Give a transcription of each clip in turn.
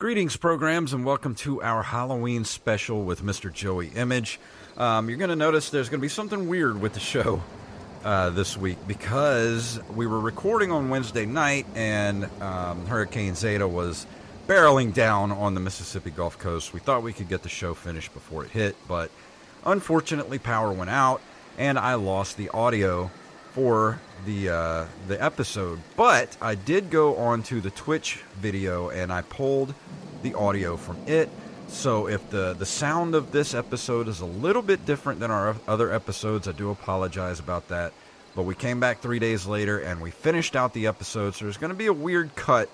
Greetings, programs, and welcome to our Halloween special with Mr. Joey Image. Um, you're going to notice there's going to be something weird with the show uh, this week because we were recording on Wednesday night and um, Hurricane Zeta was barreling down on the Mississippi Gulf Coast. We thought we could get the show finished before it hit, but unfortunately, power went out and I lost the audio for the uh, the episode. But I did go onto the Twitch video and I pulled the audio from it. So if the the sound of this episode is a little bit different than our other episodes, I do apologize about that. But we came back three days later and we finished out the episode. So there's going to be a weird cut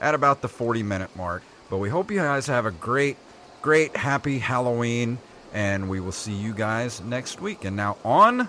at about the 40 minute mark. But we hope you guys have a great, great, happy Halloween. And we will see you guys next week. And now on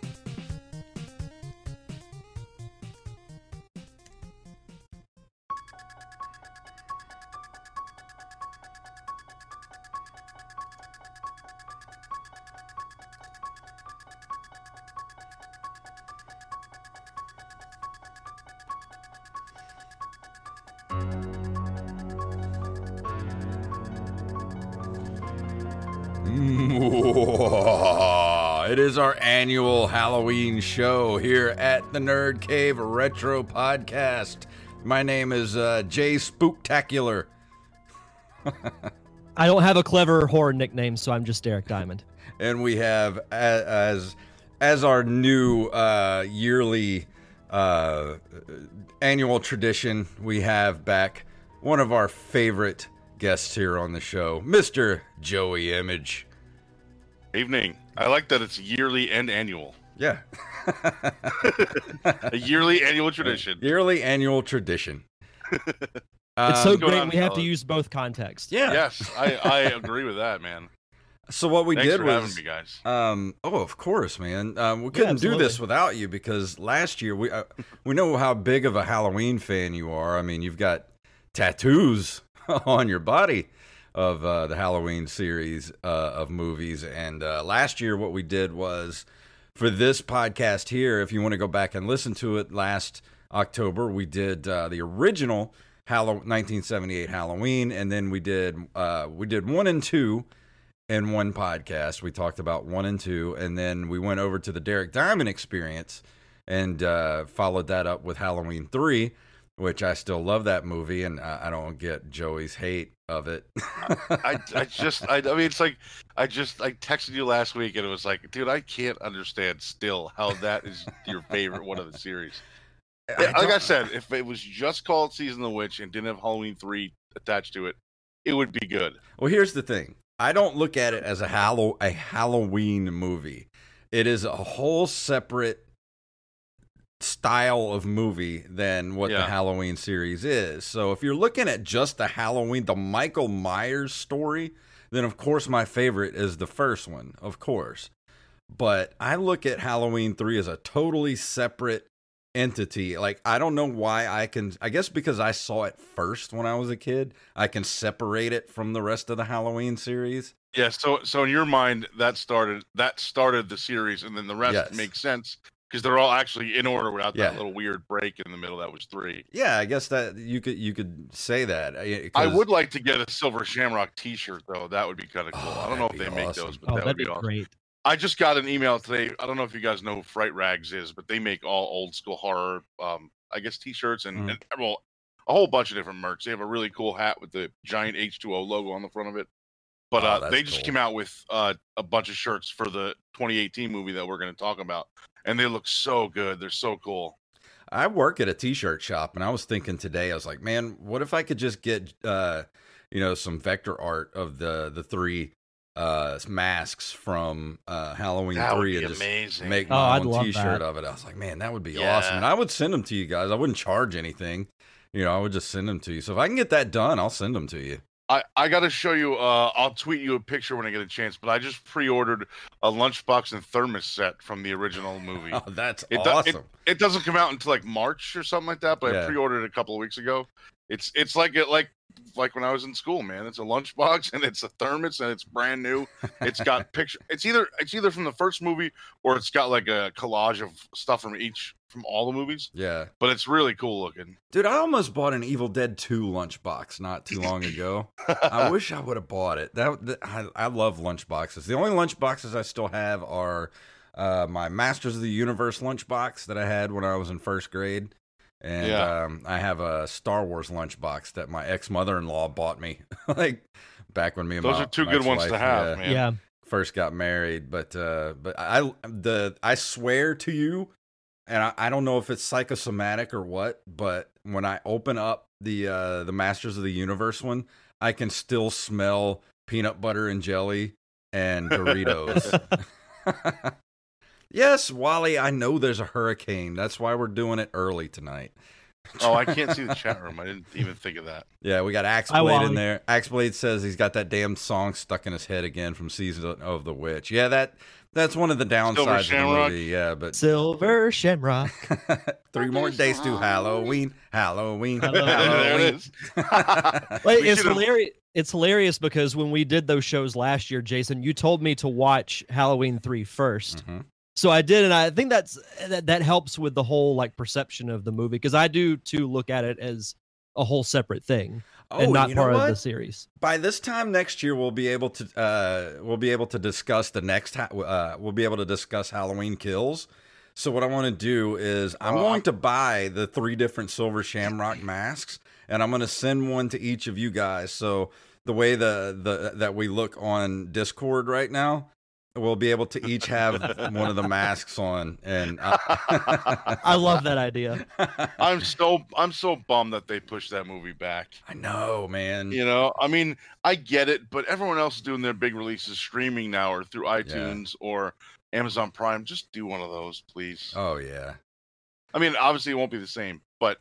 Annual Halloween show here at the Nerd Cave Retro Podcast. My name is uh, Jay Spooktacular. I don't have a clever horror nickname, so I'm just Derek Diamond. and we have a- as as our new uh, yearly uh, annual tradition, we have back one of our favorite guests here on the show, Mr. Joey Image. Evening. I like that it's yearly and annual. Yeah. A yearly annual tradition. Yearly annual tradition. It's so Um, great on, we have to use both contexts. yeah. Yes, I, I agree with that, man. So what we Thanks did for was having me, guys. Um. Oh, of course, man. Um, we couldn't do this without you because last year we uh, we know how big of a Halloween fan you are. I mean, you've got tattoos on your body of uh, the Halloween series uh, of movies. And uh, last year, what we did was for this podcast here. If you want to go back and listen to it, last October we did uh, the original Hallow 1978 Halloween, and then we did uh, we did one and two in one podcast. We talked about one and two, and then we went over to the Derek Diamond experience and uh, followed that up with Halloween three, which I still love that movie, and I, I don't get Joey's hate of it. I, I just, I, I mean, it's like, I just, I texted you last week and it was like, dude, I can't understand still how that is your favorite one of the series. I like I said, if it was just called Season of the Witch and didn't have Halloween 3 attached to it, it would be good. Well, here's the thing. I don't look at it as a Hallow a Halloween movie. It is a whole separate style of movie than what the Halloween series is. So if you're looking at just the Halloween, the Michael Myers story, then of course my favorite is the first one, of course. But I look at Halloween 3 as a totally separate entity. Like I don't know why I can I guess because I saw it first when I was a kid, I can separate it from the rest of the Halloween series. Yeah. So, so in your mind, that started, that started the series and then the rest Yes. makes sense because they're all actually in order without Yeah. that little weird break in the middle. That was three. Yeah, I guess that you could you could say that. I, I 'cause- would like to get a Silver Shamrock T-shirt though. That would be kind of cool. Oh, I don't know if they be make those, but Oh, that would be be awesome. great. I just got an email today. I don't know if you guys know who Fright Rags is, but they make all old school horror, um, I guess T-shirts and, Mhm. and well, a whole bunch of different merch. They have a really cool hat with the giant H2O logo on the front of it. But Oh, uh, they just cool. came out with uh, a bunch of shirts for the 2018 movie that we're going to talk about, and they look so good. They're so cool. I work at a t-shirt shop and I was thinking today I was like, man, what if I could just get uh you know some vector art of the the three uh masks from uh Halloween That would 3 be and just amazing. make Oh, my I'd own love t-shirt of it. I was like, man, that would be Yeah. awesome. And I would send them to you guys. I wouldn't charge anything. You know, I would just send them to you. So if I can get that done, I'll send them to you. I, I got to show you. Uh, I'll tweet you a picture when I get a chance. But I just pre-ordered a lunchbox and thermos set from the original movie. Oh, that's It do- awesome. it doesn't come out until like March or something like that. But Yeah. I pre-ordered it a couple of weeks ago. It's it's like it like like when I was in school, man. It's a lunchbox and it's a thermos and it's brand new. It's got picture. It's either it's either from the first movie or it's got like a collage of stuff from each from all the movies. yeah. But it's really cool looking. Dude, I almost bought an Evil Dead 2 lunchbox not too long ago. I wish I would have bought it. That, that I, I love lunchboxes. The only lunchboxes I still have are uh, my Masters of the Universe lunchbox that I had when I was in first grade. And Yeah. um, I have a Star Wars lunchbox that my ex mother in law bought me, like back when me and Those my, are two my good ones to ex-wife, have, yeah, man. Yeah. first got married. But uh, but I the I swear to you, and I, I don't know if it's psychosomatic or what, but when I open up the uh, the Masters of the Universe one, I can still smell peanut butter and jelly and Doritos. yes, Wally, I know there's a hurricane. That's why we're doing it early tonight. Oh, I can't see the chat room. I didn't even think of that. Yeah, we got Hi, Axeblade in there. Axeblade says he's got that damn song stuck in his head again from Season of the Witch. Yeah, that that's one of the downsides of the movie. Yeah, but Silver Shamrock. three more days to Halloween. Halloween. Halloween. there it is. Like, We it's should've- hilarious. It's hilarious because when we did those shows last year, Jason, you told me to watch Halloween 3 first. Mhm. So I did, and I think that's that, that helps with the whole like perception of the movie because I do too look at it as a whole separate thing Oh, and not you know part what? of the series. By this time next year, we'll be able to uh, we'll be able to discuss the next. Ha- uh, we'll be able to discuss Halloween Kills. So what I want to do is I'm Oh, going to buy the three different silver shamrock masks, and I'm going to send one to each of you guys. So the way the the that we look on Discord right now, we'll be able to each have one of the masks on, and I, I love that idea. I'm so I'm so bummed that they pushed that movie back. I know, man. You know, I mean, I get it, but everyone else is doing their big releases streaming now or through iTunes or Amazon Prime. Just do one of those, please. Oh yeah. I mean, obviously it won't be the same, but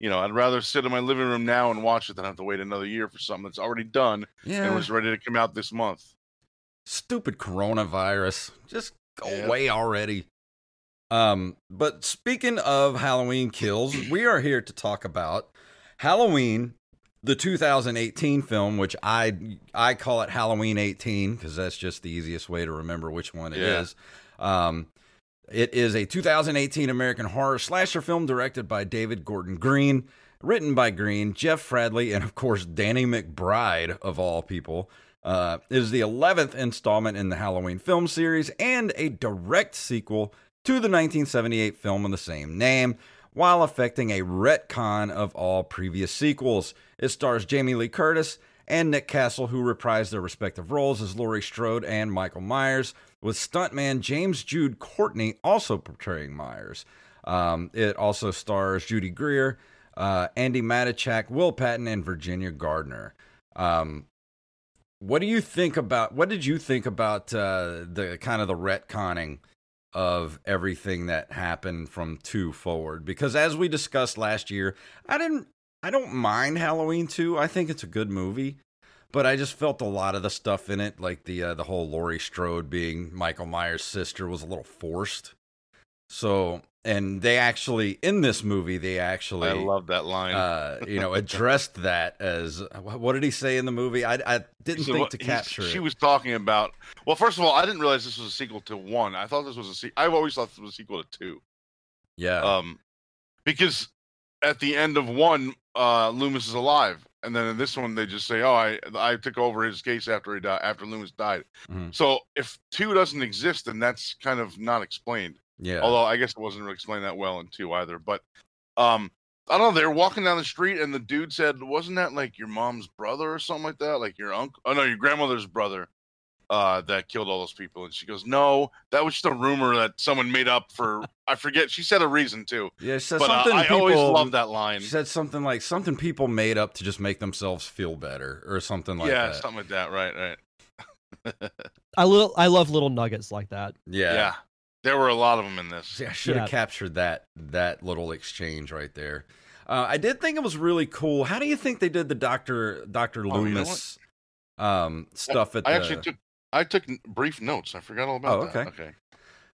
you know, I'd rather sit in my living room now and watch it than have to wait another year for something that's already done Yeah. and was ready to come out this month. Stupid coronavirus just go away already um but speaking of halloween kills we are here to talk about halloween the 2018 film which i i call it halloween 18 because that's just the easiest way to remember which one it is. Yeah. um it is a 2018 american horror slasher film directed by david gordon green written by green jeff fradley and of course danny mcbride of all people uh, it is the 11th installment in the Halloween film series and a direct sequel to the 1978 film of the same name, while affecting a retcon of all previous sequels. It stars Jamie Lee Curtis and Nick Castle, who reprise their respective roles as Laurie Strode and Michael Myers, with stuntman James Jude Courtney also portraying Myers. Um, it also stars Judy Greer, uh, Andi Matichak, Will Patton, and Virginia Gardner. Um, what do you think about? What did you think about uh, the kind of the retconning of everything that happened from two forward? Because as we discussed last year, I didn't. I don't mind Halloween two. I think it's a good movie, but I just felt a lot of the stuff in it, like the uh, the whole Laurie Strode being Michael Myers' sister, was a little forced. So, and they actually in this movie, they actually I love that line. uh, you know, addressed that as what did he say in the movie? I, I didn't So think to capture She was talking about. Well, first of all, I didn't realize this was a sequel to one. I thought this was a sequel. I've always thought this was a sequel to two. yeah, Um, because at the end of one, uh, Loomis is alive, and then in this one, they just say, "Oh, I I took over his case after he died, after Loomis died." Mhm. So if two doesn't exist, then that's kind of not explained. Yeah, Although I guess it wasn't really explained that well in two either. But um, I don't know. They were walking down the street, and the dude said, "Wasn't that like your mom's brother or something like that? Like your uncle? Oh no, your grandmother's brother." Uh, that killed all those people, and she goes, "No, that was just a rumor that someone made up for." I forget. She said a reason too, yeah. She said but uh, something I people. always love that line. She said something like something people made up to just make themselves feel better, or something like yeah, that. Yeah, something like that. Right, right. I little I love little nuggets like that. Yeah. Yeah, there were a lot of them in this. See, I should have Yeah. captured that that little exchange right there. Uh, I did think it was really cool. How do you think they did the Doctor Doctor Oh, you know Loomis um, stuff at I the? actually took I took brief notes. I forgot all about Oh, that. okay. Okay.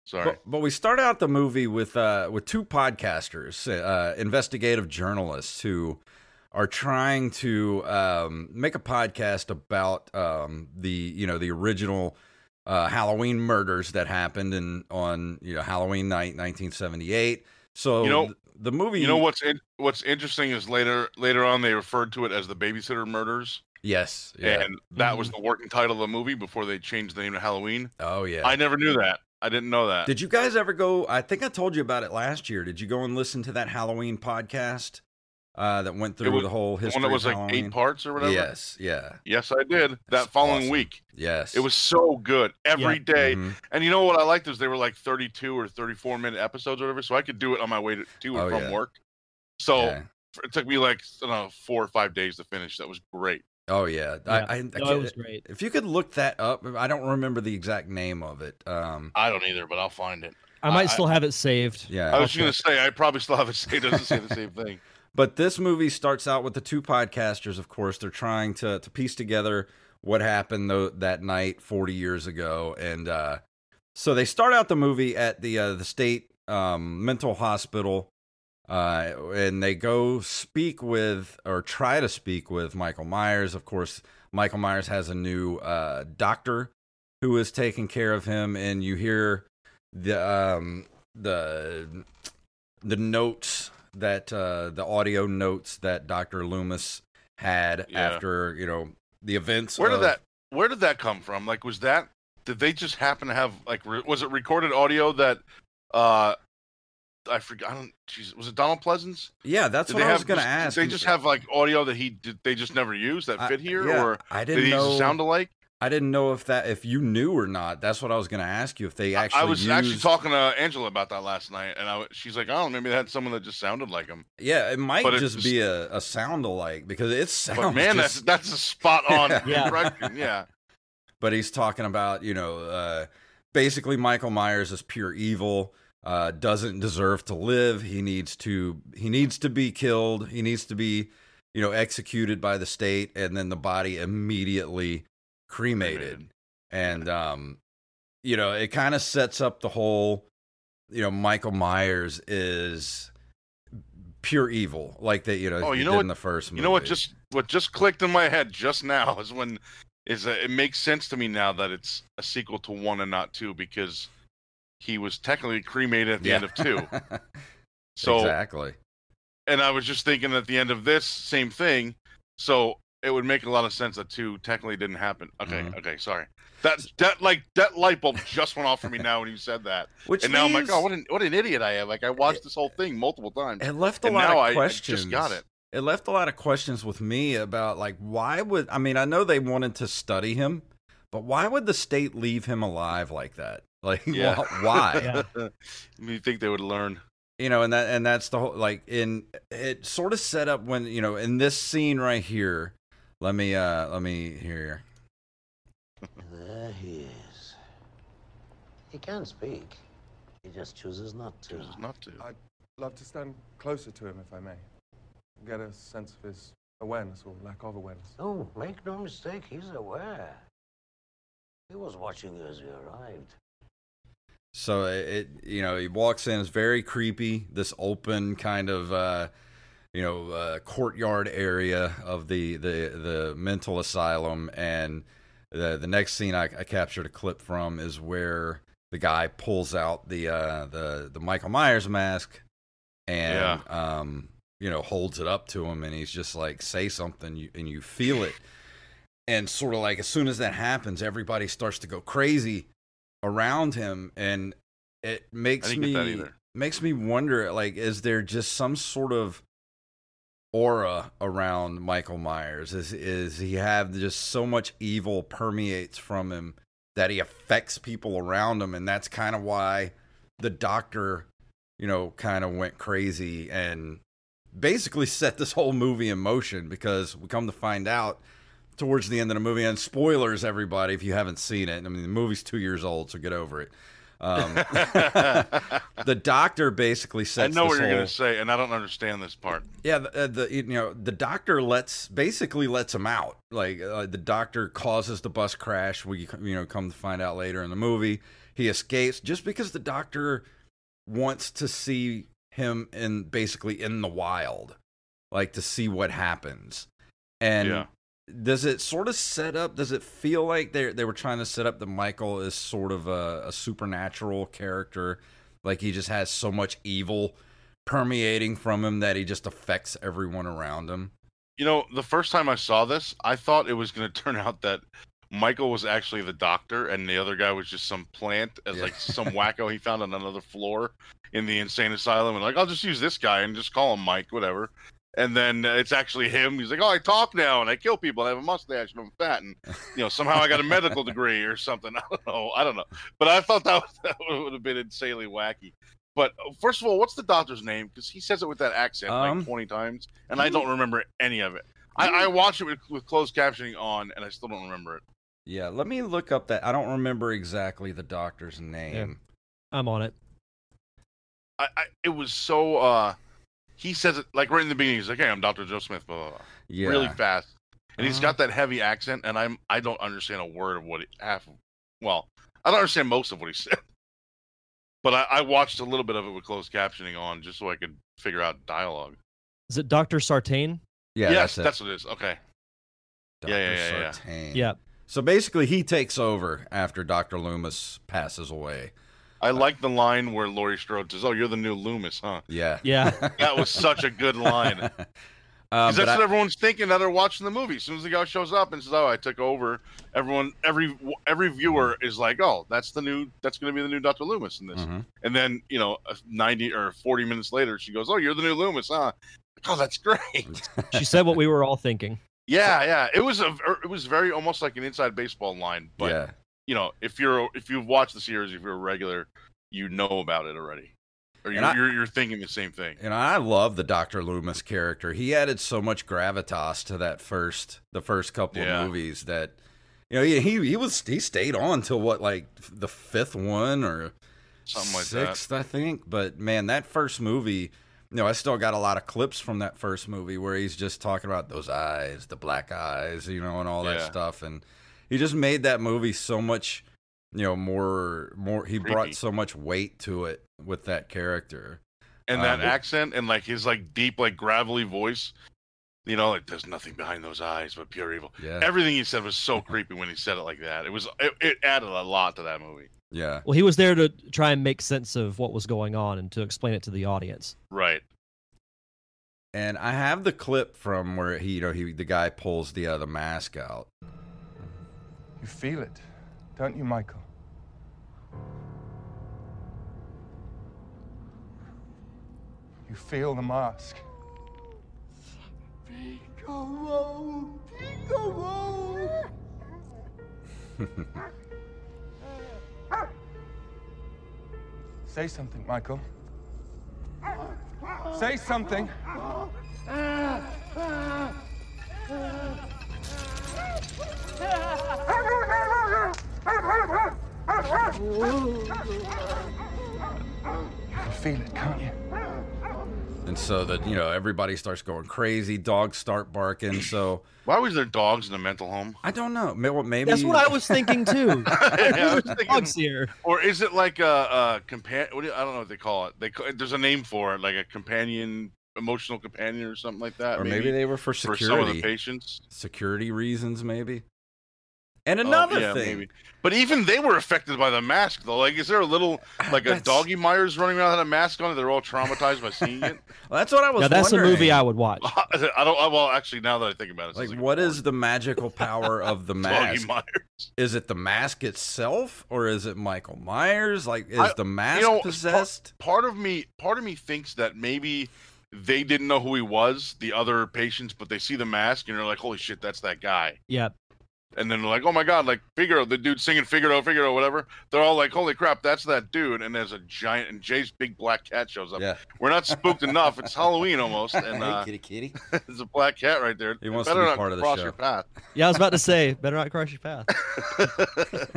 Sorry. But, but we start out the movie with uh, with two podcasters, uh, investigative journalists who are trying to um, make a podcast about um, the you know the original uh, Halloween murders that happened in on you know Halloween night, 1978. So You know- th- the movie, you know what's in, what's interesting is later later on they referred to it as the babysitter murders, Yes, yeah. and that was the working title of the movie before they changed the name to Halloween. oh yeah. I never knew that. I didn't know that. Did you guys ever go? I think I told you about it last year. Did you go and listen to that Halloween podcast uh, that went through was the whole the history? one that was of like Halloween? eight parts or whatever. Yes, yeah, Yes, I did. That following awesome. week, yes. it was so good every Yeah. day. Mhm. And you know what I liked is they were like 32 or 34 minute episodes or whatever, so I could do it on my way to, to and Oh, from yeah. work. So Yeah. it took me like I don't know four or five days to finish. That was great. Oh yeah. Yeah. I, I, I No, can't- it was great. if you could look that up, I don't remember the exact name of it. Um, I don't either, but I'll find it. I might I- still have it saved. yeah. I was gonna say I probably still have it. saved. it doesn't say the same thing. But this movie starts out with the two podcasters. Of course, they're trying to to piece together what happened though that night 40 years ago, and uh, so they start out the movie at the uh, the state um, mental hospital, uh, and they go speak with or try to speak with Michael Myers. Of course, Michael Myers has a new uh, doctor who is taking care of him, and you hear the um, the the notes that uh, the audio notes that Doctor Loomis had Yeah. after you know the events. Where did of- that Where did that come from? Like, was that did they just happen to have like re- was it recorded audio that uh I forgot. I don't. Jeez, was it Donald Pleasence? Yeah, that's Did what I have was going to ask. Did they just have like audio that he did? They just never used that fit here, yeah, or I did didn't he know. sound alike? I didn't know if that if you knew or not. That's what I was going to ask you if they actually. I was used, actually talking to Angela about that last night, and I, she's like, "Oh, maybe they had someone that just sounded like him." Yeah, it might but it just just- be a, a sound alike because it sounds. But man, that's just- that's a spot on Yeah. Yeah, but he's talking about you know uh, basically Michael Myers is pure evil. Uh, doesn't deserve to live. He needs to. He needs to be killed. He needs to be, you know, executed by the state, and then the body immediately cremated. And um, you know, it kind of sets up the whole. You know, Michael Myers is pure evil, like that. You know, Oh, you know did what- in the first movie. you know what? Just what just clicked in my head just now is when is that it makes sense to me now that it's a sequel to one and not two because he was technically cremated at the end of two. So exactly. and I was just thinking at the end of this, same thing. So it would make a lot of sense that two technically didn't happen. Okay, Mhm. okay, sorry. That that like that light bulb just went off for me now when you said that, Which and now I'm like, oh, what an what an idiot I am! Like I watched this whole thing multiple times, It left a and lot now of I, I questions. just got it. It left a lot of questions with me about like why would I mean I know they wanted to study him, but why would the state leave him alive like that? Like Yeah. why? Yeah. you think they would learn? You know, and that and that's the whole like in it sort of set up when you know in this scene right here. Let me uh let me hear. There he is. He can't speak. He just chooses not to. Chooses not to. I'd love to stand closer to him, if I may. Get a sense of his awareness or lack of awareness. Oh, make no mistake, he's aware. He was watching you as you arrived. So it, it you know he walks in it's very creepy. This open kind of uh, you know uh, courtyard area of the the the mental asylum, and the the next scene I, I captured a clip from is where the guy pulls out the uh, the the Michael Myers mask and um you know holds it up to him, and he's just like say something, you, and you feel it, and sort of like as soon as that happens, everybody starts to go crazy around him. And it makes me get that either. makes me wonder like is there just some sort of aura around Michael Myers is is he have just so much evil permeates from him that he affects people around him. And that's kind of why the doctor you know kind of went crazy and basically set this whole movie in motion because we come to find out towards the end of the movie and spoilers everybody if you haven't seen it. I mean the movie's two years old so get over it Um, the doctor basically sets. I know what you're whole- gonna say, and I don't understand this part. Yeah, the, uh, the you know the doctor lets basically lets him out. Like uh, the doctor causes the bus crash. We you know come to find out later in the movie he escapes just because the doctor wants to see him in basically in the wild, like to see what happens. And Yeah. Does it sort of set up? Does it feel like they they were trying to set up that Michael is sort of a, a supernatural character, like he just has so much evil permeating from him that he just affects everyone around him. You know, the first time I saw this, I thought it was going to turn out that Michael was actually the doctor, and the other guy was just some plant, as Yeah. like some wacko he found on another floor in the insane asylum, and like I'll just use this guy and just call him Mike, whatever. And then uh, it's actually him. He's like, "Oh, I talk now and I kill people. and I have a mustache and I'm fat, and you know somehow I got a medical degree or something. I don't know. I don't know. But I thought that, was, that would have been insanely wacky. But uh, first of all, what's the doctor's name? Because he says it with that accent Um, like 20 times, and I don't remember any of it. I, I watched it with, with closed captioning on, and I still don't remember it. Yeah, let me look up that. I don't remember exactly the doctor's name. I'm on it. I, I it was so. uh He says it like right in the beginning. He's like, "Hey, I'm Doctor Joe Smith." Blah, blah, blah. Yeah, Really fast, and he's Uh-huh. got that heavy accent, and I'm I don't understand a word of what he, half. Of, well, I don't understand most of what he said, but I, I watched a little bit of it with closed captioning on just so I could figure out dialogue. Is it Doctor Sartain? yeah, yes, that's it. that's what it is. Okay. Dr. yeah, yeah, yeah, yeah. Sartain. Yeah. So basically, he takes over after Doctor Loomis passes away. I like the line where Laurie Strode says, "Oh, you're the new Loomis, huh?" Yeah, Yeah. That was such a good line. um, 'Cause but that's I- what everyone's thinking now they're watching the movie. As soon as the guy shows up and says, "Oh, I took over," everyone, every every viewer is like, "Oh, that's the new, that's going to be the new Doctor Loomis in this." Mhm. And then you know, uh, ninety or forty minutes later, she goes, "Oh, you're the new Loomis, huh?" Oh, that's great. she said what we were all thinking. yeah, yeah. It was a, it was very almost like an inside baseball line. But yeah, you know, if you're if you've watched the series, if you're a regular, you know about it already, or you're I- you're, you're thinking the same thing. and I love the Doctor Loomis character. He added so much gravitas to that first, the first couple Yeah. of movies that, you know, he he, he was he stayed on till what like the fifth one or Something like that. sixth, I think. But man, that first movie, you know, I still got a lot of clips from that first movie where he's just talking about those eyes, the black eyes, you know, and all that stuff. And he just made that movie so much, you know, more more. He Creepy. brought so much weight to it with that character. and that Um, accent and like his like deep like gravelly voice you know like there's nothing behind those eyes but pure evil Yeah, everything he said was so creepy when he said it like that it was it, it added a lot to that movie yeah. Well, he was there to try and make sense of what was going on and to explain it to the audience. right And I have the clip from where he, you know, he the guy pulls the uh, the mask out. You feel it, don't you, Michael? You feel the mask. Say something, Michael. Say something. You feel it, can't you? And so that you know everybody starts going crazy. Dogs start barking. So why was there dogs in a mental home I don't know. Maybe That's what I was thinking too. Yeah, was thinking- dogs here. or is it like a, a companion what do i don't know what they call it they there's a name for it like a companion emotional companion or something like that or maybe they were for for some of the security, patients security reasons, maybe. And Oh, another yeah, thing, maybe. But even they were affected by the mask, though. Like, is there a little, ah, like a doggy Myers running around with a mask on? They're all traumatized by seeing it. Well, that's what I was. Now that's a movie I would watch. I don't. I- Well, actually, now that I think about it, it Like, sounds what a is the magical power of the doggy mask? Myers? Is it the mask itself, or is it Michael Myers? Like, is I- the mask know, part- possessed? Part of me, part of me thinks that maybe they didn't know who he was, the other patients, but they see the mask and they're like, "Holy shit, that's that guy!" Yeah. And then they're like, "Oh my god, like Figaro, the dude singing Figaro, Figaro, whatever." They're all like, "Holy crap, that's that dude!" And there's a giant, and Jay's big black cat shows up. Yeah. We're not spooked enough. It's Halloween almost, and uh, kitty, kitty. there's a black cat right there. He It wants to be not part of the cross show. your path. Yeah, I was about to say, better not cross your path.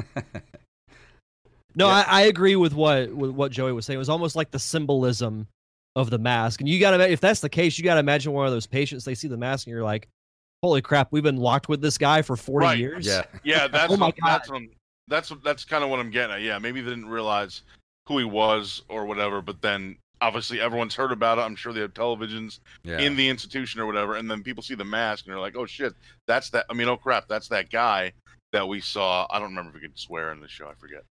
No, Yeah. I, I agree with what with what Joey was saying. It was almost like the symbolism of the mask, and you got to if that's the case, you got to imagine one of those patients. They see the mask, and you're like, "Holy crap, we've been locked with this guy for 40 Right. years." Yeah. Yeah, that's Oh my what, that's what that's what- that's kind of what I'm getting at. Yeah, maybe they didn't realize who he was or whatever, but then obviously everyone's heard about it. I'm sure they have televisions Yeah. in the institution or whatever, and then people see the mask and they're like, "Oh shit, that's that." I mean, oh crap, that's that guy that we saw. I don't remember if we could swear in the show. I forget.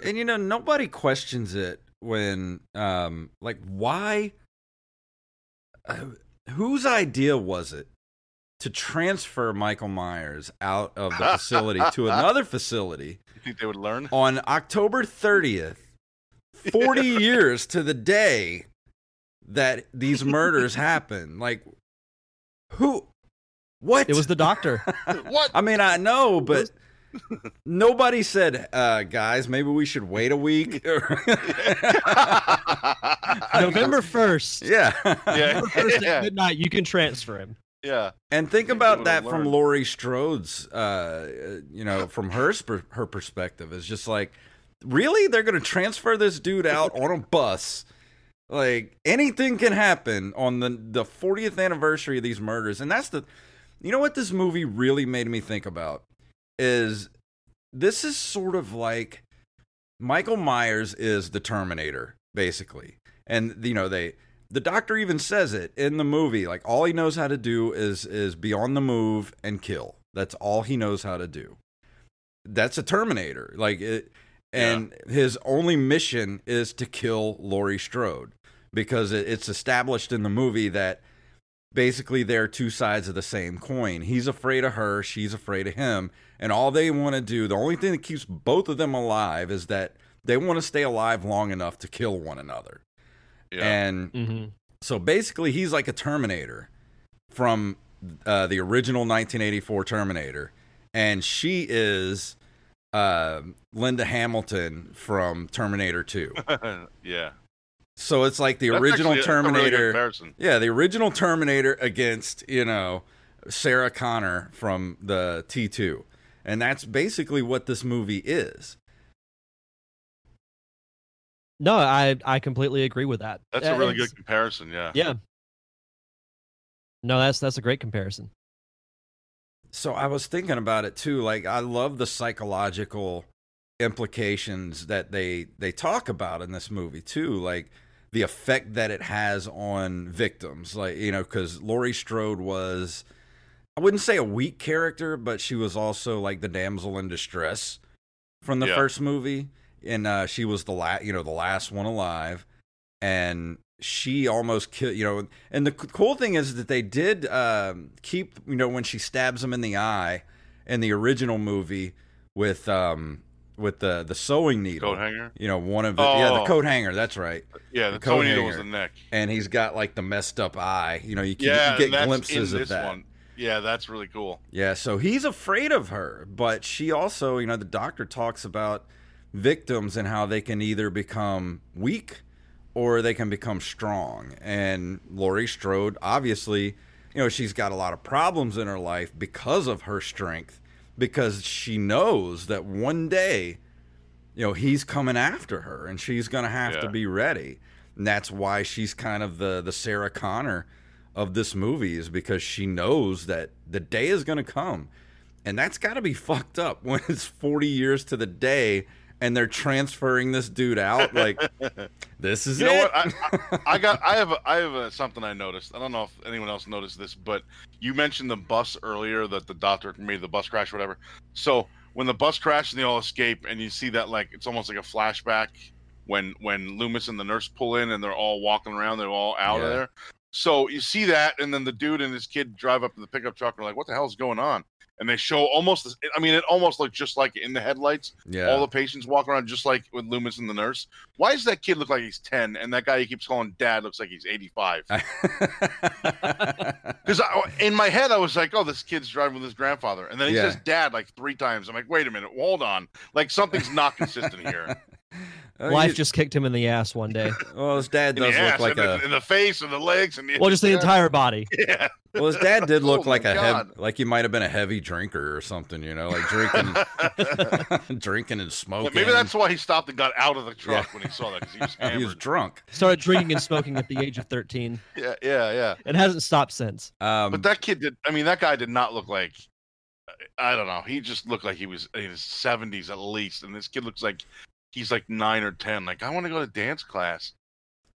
and you know nobody questions it when um like why uh, whose idea was it to transfer Michael Myers out of the facility to another facility You think they would learn? on October 30th 40 years to the day that these murders happened like who what It was the doctor. what? I mean, I know, but nobody said, uh, guys, maybe we should wait a week. November 1st. yeah. yeah, November 1st at midnight, you can transfer him. yeah. And think about don't that from learn. Laurie Strode's, uh, uh, you know, from her sp- her perspective. It's just like, really, they're going to transfer this dude out on a bus. Like anything can happen on the the 40th anniversary of these murders, and that's the, you know what this movie really made me think about is this is sort of like Michael Myers is the Terminator, basically. And you know, they the doctor even says it in the movie. Like all he knows how to do is is be on the move and kill. That's all he knows how to do. That's a Terminator. Like it and his only mission is to kill Laurie Strode because it, it's established in the movie that basically they're two sides of the same coin. He's afraid of her, she's afraid of him, and all they want to do, the only thing that keeps both of them alive is that they want to stay alive long enough to kill one another. Yeah. And Mm-hmm. so basically he's like a Terminator from uh, the original 1984 Terminator and she is uh, Linda Hamilton from Terminator 2. yeah. So it's like the That's original actually a- a really good Terminator. Yeah, the original Terminator against, you know, Sarah Connor from the T2. And that's basically what this movie is. No, I I completely agree with that. That's a really it's- good comparison. Yeah. Yeah. No, that's that's a great comparison. So I was thinking about it too. Like I love the psychological implications that they they talk about in this movie too. Like the effect that it has on victims. Like you know, because Laurie Strode was, I wouldn't say a weak character, but she was also like the damsel in distress from the Yeah. first movie, and uh, she was the last, you know, the last one alive, and she almost killed, you know. And the c- cool thing is that they did um, keep, you know, when she stabs him in the eye in the original movie with um with the the sewing needle, Coat hanger. you know, one of the yeah the Oh. coat hanger. That's right uh, Yeah. The The, coat needle was the neck. and he's got like the messed up eye. You know, you, can, Yeah. you get glimpses of this that. one. Yeah, that's really cool. Yeah, so he's afraid of her, but she also, you know, the doctor talks about victims and how they can either become weak or they can become strong. And Laurie Strode, obviously, you know, she's got a lot of problems in her life because of her strength, because she knows that one day, you know, he's coming after her and she's going to have to be ready. And that's why she's kind of the the Sarah Connor of this movie is because she knows that the day is going to come. And that's got to be fucked up when it's 40 years to the day and they're transferring this dude out like this is You know it. what? I, I, I got. I have. A, I have a, something I noticed. I don't know if anyone else noticed this, but you mentioned the bus earlier that the doctor made the bus crash, or whatever. So when the bus crashed and they all escape, and you see that like it's almost like a flashback when when Loomis and the nurse pull in and they're all walking around, they're all out Yeah. of there. So you see that, and then the dude and his kid drive up to the pickup truck and are like, "What the hell is going on?" And they show almost. This, I mean, it almost looked just like in the headlights yeah. all the patients walking around just like with Loomis and the nurse. Why does that kid look like he's 10 and that guy he keeps calling dad looks like he's 85? Because in my head, I was like, oh, this kid's driving with his grandfather. And then he Yeah. says dad like three times. I'm like, wait a minute, hold on. Like something's not consistent here. Uh, Life he- just kicked him in the ass one day. well, his dad does ass, look like and a the, in the face and the legs and the Well, just the entire body. yeah. well, his dad did look Oh like a heavy, like he might have been a heavy drinker or something, you know, like drinking, drinking and smoking. Maybe that's why he stopped and got out of the truck Yeah. when he saw that because he was he was drunk. Started drinking and smoking at the age of 13 yeah, yeah, yeah. and hasn't stopped since. Um, But that kid did. I mean, that guy did not look like. I don't know. He just looked like he was in his seventies at least, and this kid looks like he's like nine or ten. Like, I want to go to dance class,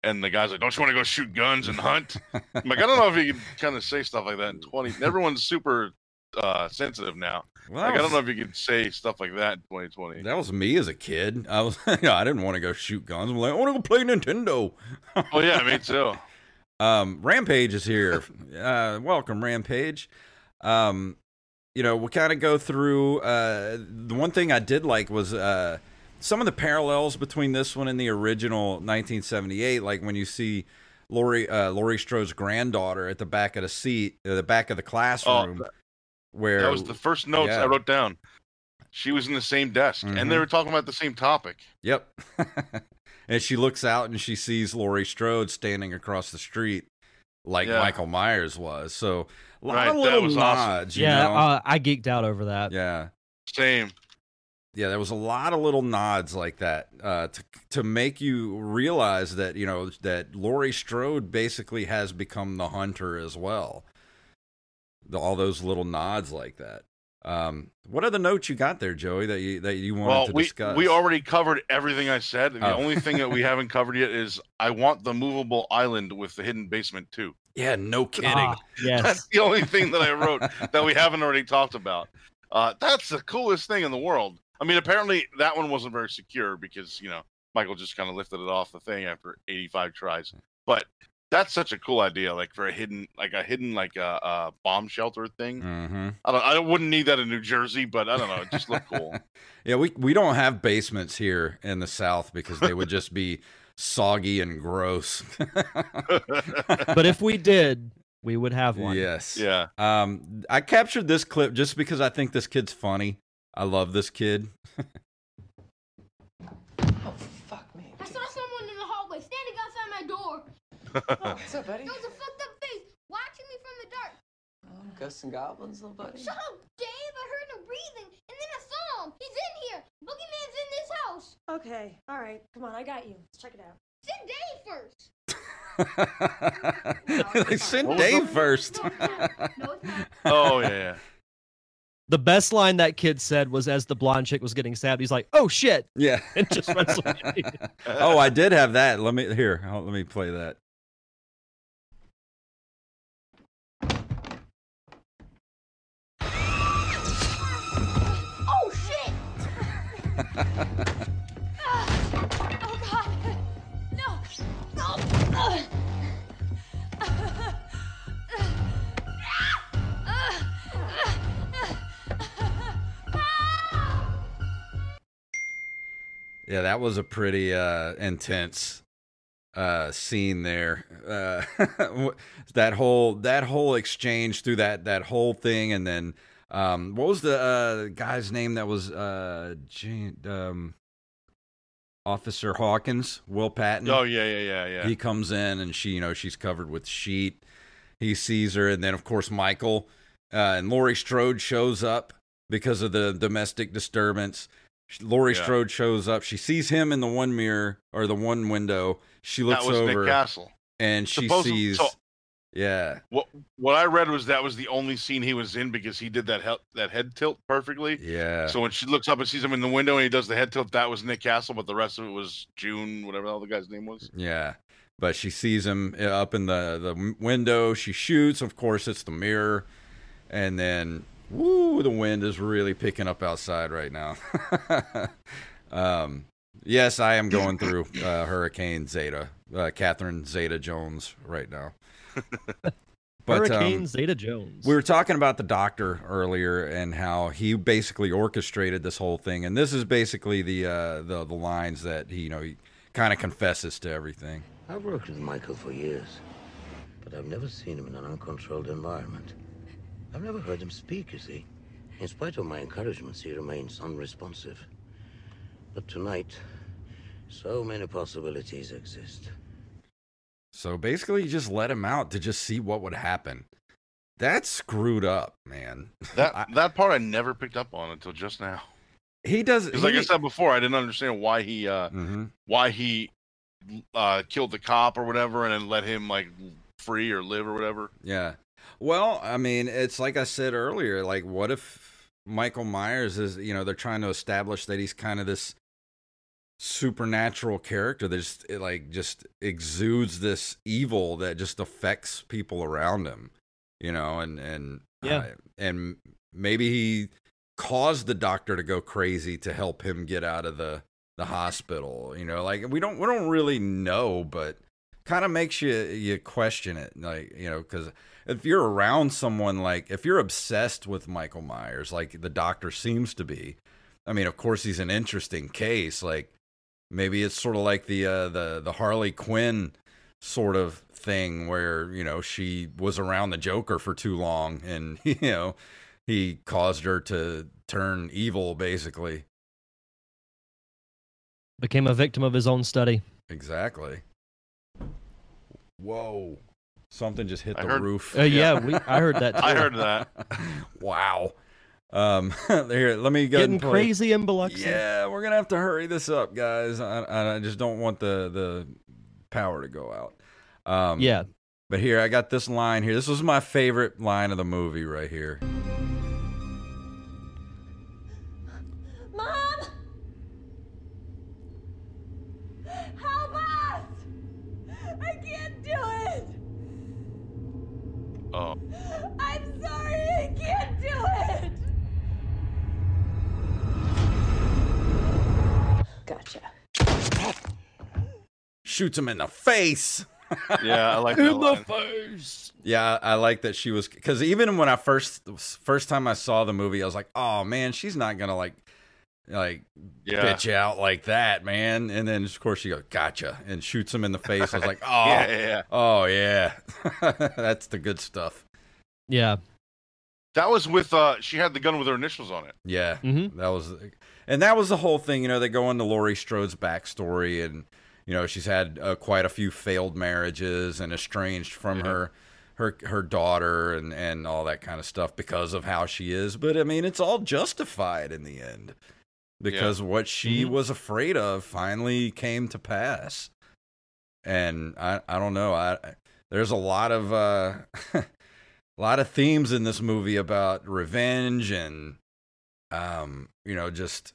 and the guy's like, "Don't you want to go shoot guns and hunt?" I'm like, I don't know if you can kind of say stuff like that in twenty. Everyone's super uh, sensitive now. well, Like, that I don't know if you can say stuff like that in 2020. That was me as a kid. I was, you know, I didn't want to go shoot guns. I'm like, I want to go play Nintendo. Oh yeah, me too. Um, Rampage is here. Uh, welcome, Rampage. Um, you know, we'll kind of go through. Uh, the one thing I did like was uh, some of the parallels between this one and the original 1978. Like when you see Laurie uh, Laurie Strode's granddaughter at the back of the seat, uh, the back of the classroom, where That was the first notes Yeah. I wrote down. She was in the same desk, and they Mhm. were talking about the same topic. Yep. and she looks out and she sees Laurie Strode standing across the street like Yeah. Michael Myers was. So a lot Right, of little was awesome. nods, you yeah, know? uh, I geeked out over that. yeah. Same. Yeah, there was a lot of little nods like that uh, to to make you realize that you know that Laurie Strode basically has become the hunter as well. The, all those little nods like that. Um, what are the notes you got there, Joey? That you that you wanted Well, to we discuss? we already covered everything I said. and The Oh. only thing that we haven't covered yet is I want the movable island with the hidden basement too. yeah, no kidding. Ah, yes. That's the only thing that I wrote that we haven't already talked about. Uh, that's the coolest thing in the world. I mean, apparently that one wasn't very secure because you know Michael just kind of lifted it off the thing after 85 tries. But that's such a cool idea, like for a hidden, like a hidden, like a, a bomb shelter thing. mm-hmm. I don't, I wouldn't need that in New Jersey, but I don't know, it just looked cool. Yeah, we we don't have basements here in the South because they would just be soggy and gross. but if we did, we would have one. yes, yeah. Um, I captured this clip just because I think this kid's funny. I love this kid. Oh, fuck me. I saw someone in the hallway standing outside my door. Oh, what's up, buddy? There was a fucked up face watching me from the dark. Oh, ghosts and goblins, little buddy. Shut up, Dave. I heard him breathing, and then I saw him. He's in here. Boogeyman's in this house. Okay, all right. Come on, I got you. Let's check it out. Send Dave first. they sent What Dave first. No, it's not. No, it's not. Oh yeah. The best line that kid said was as the blonde chick was getting stabbed, he's like, "Oh shit!" yeah. and just runs oh, I did have that. Let me here. Let me play that. Yeah, that was a pretty uh, intense uh, scene there. Uh, that whole that whole exchange through that that whole thing, and then um, what was the uh, guy's name that was uh, Jane, um, Officer Hawkins, Will Patton? Oh yeah, yeah, yeah, yeah. He comes in and she, you know, she's covered with sheet. He sees her, and then of course Michael uh, and Laurie Strode shows up because of the domestic disturbance. Laurie Yeah. Strode shows up. She sees him in the one mirror or the one window. She looks that was over Nick Castle. and she sees, so- yeah, What what I read was that was the only scene he was in because he did that he- that head tilt perfectly. yeah, So when she looks up and sees him in the window and he does the head tilt, that was Nick Castle, but the rest of it was June, whatever the hell the guy's name was. yeah. But she sees him uh, up in the the window. She shoots. Of course, it's the mirror, and then woo, the wind is really picking up outside right now. um, yes, I am going through uh, Hurricane Zeta, uh, Catherine Zeta Jones right now. But, um, Hurricane Zeta Jones. we were talking about the doctor earlier and how he basically orchestrated this whole thing, and this is basically the uh, the the lines that he you know he kind of confesses to everything. I've worked with Michael for years, but I've never seen him in an uncontrolled environment. I've never heard him speak, you see. In spite of my encouragements, he remains unresponsive. But tonight, So many possibilities exist. So basically, you just let him out to just see what would happen. That's screwed up, man. That I- that part I never picked up on until just now. he does. Because like I said before, I didn't understand why he uh Mhm. why he uh killed the cop or whatever and then let him like free or live or whatever. Yeah. Well, I mean, it's like I said earlier. Like, what if Michael Myers is? You know, they're trying to establish that he's kind of this supernatural character that just it, like just exudes this evil that just affects people around him. You know, and and Yeah. uh, and maybe he caused the doctor to go crazy to help him get out of the the hospital. You know, like we don't we don't really know, but kind of makes you you question it like you know because if you're around someone like if you're obsessed with michael myers like the doctor seems to be i mean of course he's an interesting case like maybe it's sort of like the uh the the harley quinn sort of thing where you know she was around the joker for too long and you know he caused her to turn evil basically Became a victim of his own study. exactly whoa something just hit I the heard- roof Uh, yeah, we, I heard that. Too. I heard that. wow. Um, here, let me go. Getting and crazy in Biloxi. Yeah, we're gonna have to hurry this up, guys. I, I just don't want the the power to go out. Um, Yeah. But here, I got this line here. This was my favorite line of the movie right here. Shoots him in the face. Yeah, I like that in line. The face. Yeah, I like that she was because even when I first first time I saw the movie, I was like, oh man, she's not gonna like like Yeah. bitch out like that, man. And then of course she goes, gotcha, and shoots him in the face. I was like, oh, Yeah, yeah, yeah. oh yeah, that's the good stuff. Yeah. That was with uh she had the gun with her initials on it. Yeah, mm-hmm. that was, and that was the whole thing. You know, they go into Laurie Strode's backstory, and you know she's had uh, quite a few failed marriages and estranged from Yeah. her her her daughter and and all that kind of stuff because of how she is. But I mean, it's all justified in the end because what she Mhm. was afraid of finally came to pass. And I I don't know. I there's a lot of uh a lot of themes in this movie about revenge and um you know just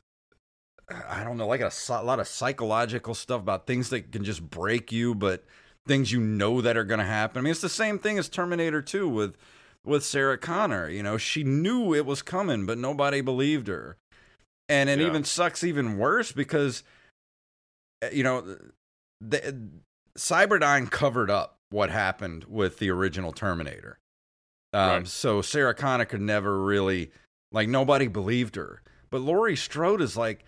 I don't know like a, psy- lot of psychological stuff about things that can just break you but things you know that are going to happen. I mean it's the same thing as Terminator 2 with with Sarah Connor, you know, she knew it was coming but nobody believed her. And it Yeah. even sucks even worse because uh, you know the Cyberdyne covered up what happened with the original Terminator. Um, Right. So Sarah Connor could never really, like, nobody believed her. But Laurie Strode is like,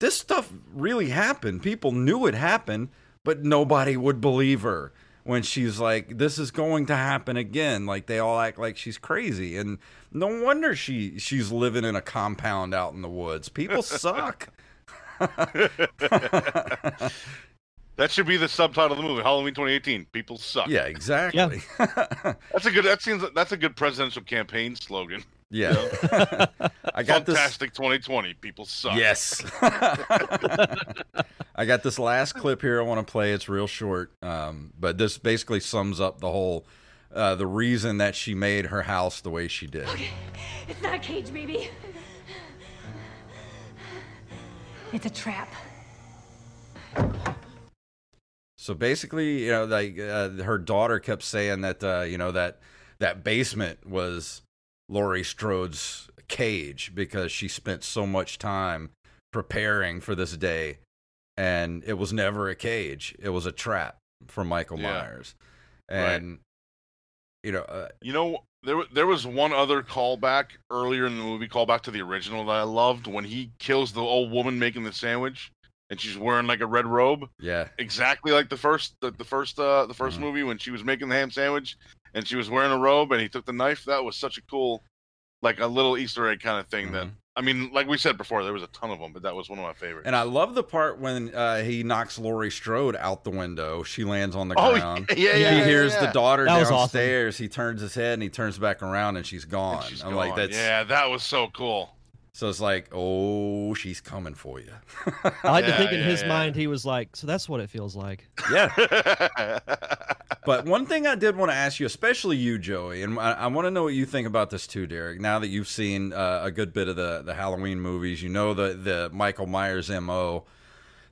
this stuff really happened. People knew it happened, but nobody would believe her when she's like, this is going to happen again. Like, they all act like she's crazy. And no wonder she she's living in a compound out in the woods. People suck. That should be the subtitle of the movie, Halloween 2018. People suck. yeah, exactly. That's a good. That seems. That's a good presidential campaign slogan. Yeah. I got this. Fantastic 2020. People suck. Yes. I got this last clip here I want to play. It's real short, um, but this basically sums up the whole uh, the reason that she made her house the way she did. It's not a cage, baby. It's a trap. So basically, you know, like uh, her daughter kept saying that uh, you know that that basement was Laurie Strode's cage because she spent so much time preparing for this day, and it was never a cage; it was a trap for Michael Yeah. Myers, Right. and you know, uh, You know, there there was one other callback earlier in the movie, callback to the original that I loved when he kills the old woman making the sandwich, and she's wearing like a red robe, yeah, exactly like the first the, the first uh the 1st Mhm. movie when she was making the ham sandwich and she was wearing a robe and he took the knife. That was such a cool, like a little Easter egg kind of thing that Mhm. I mean, like we said before, there was a ton of them, but that was one of my favorites. And I love the part when uh, he knocks Laurie Strode out the window. She lands on the Oh, ground. yeah, yeah, he yeah, hears yeah. the daughter That was awesome. downstairs. He turns his head and he turns back around and she's gone. And she's I'm like, that's yeah, that was so cool. So it's like, oh, she's coming for you. I like to Yeah, think in yeah, his yeah. mind he was like, so that's what it feels like. yeah. But one thing I did want to ask you, especially you, Joey, and I, I want to know what you think about this too, Derek. Now that you've seen uh, a good bit of the, the Halloween movies, you know the the Michael Myers mo.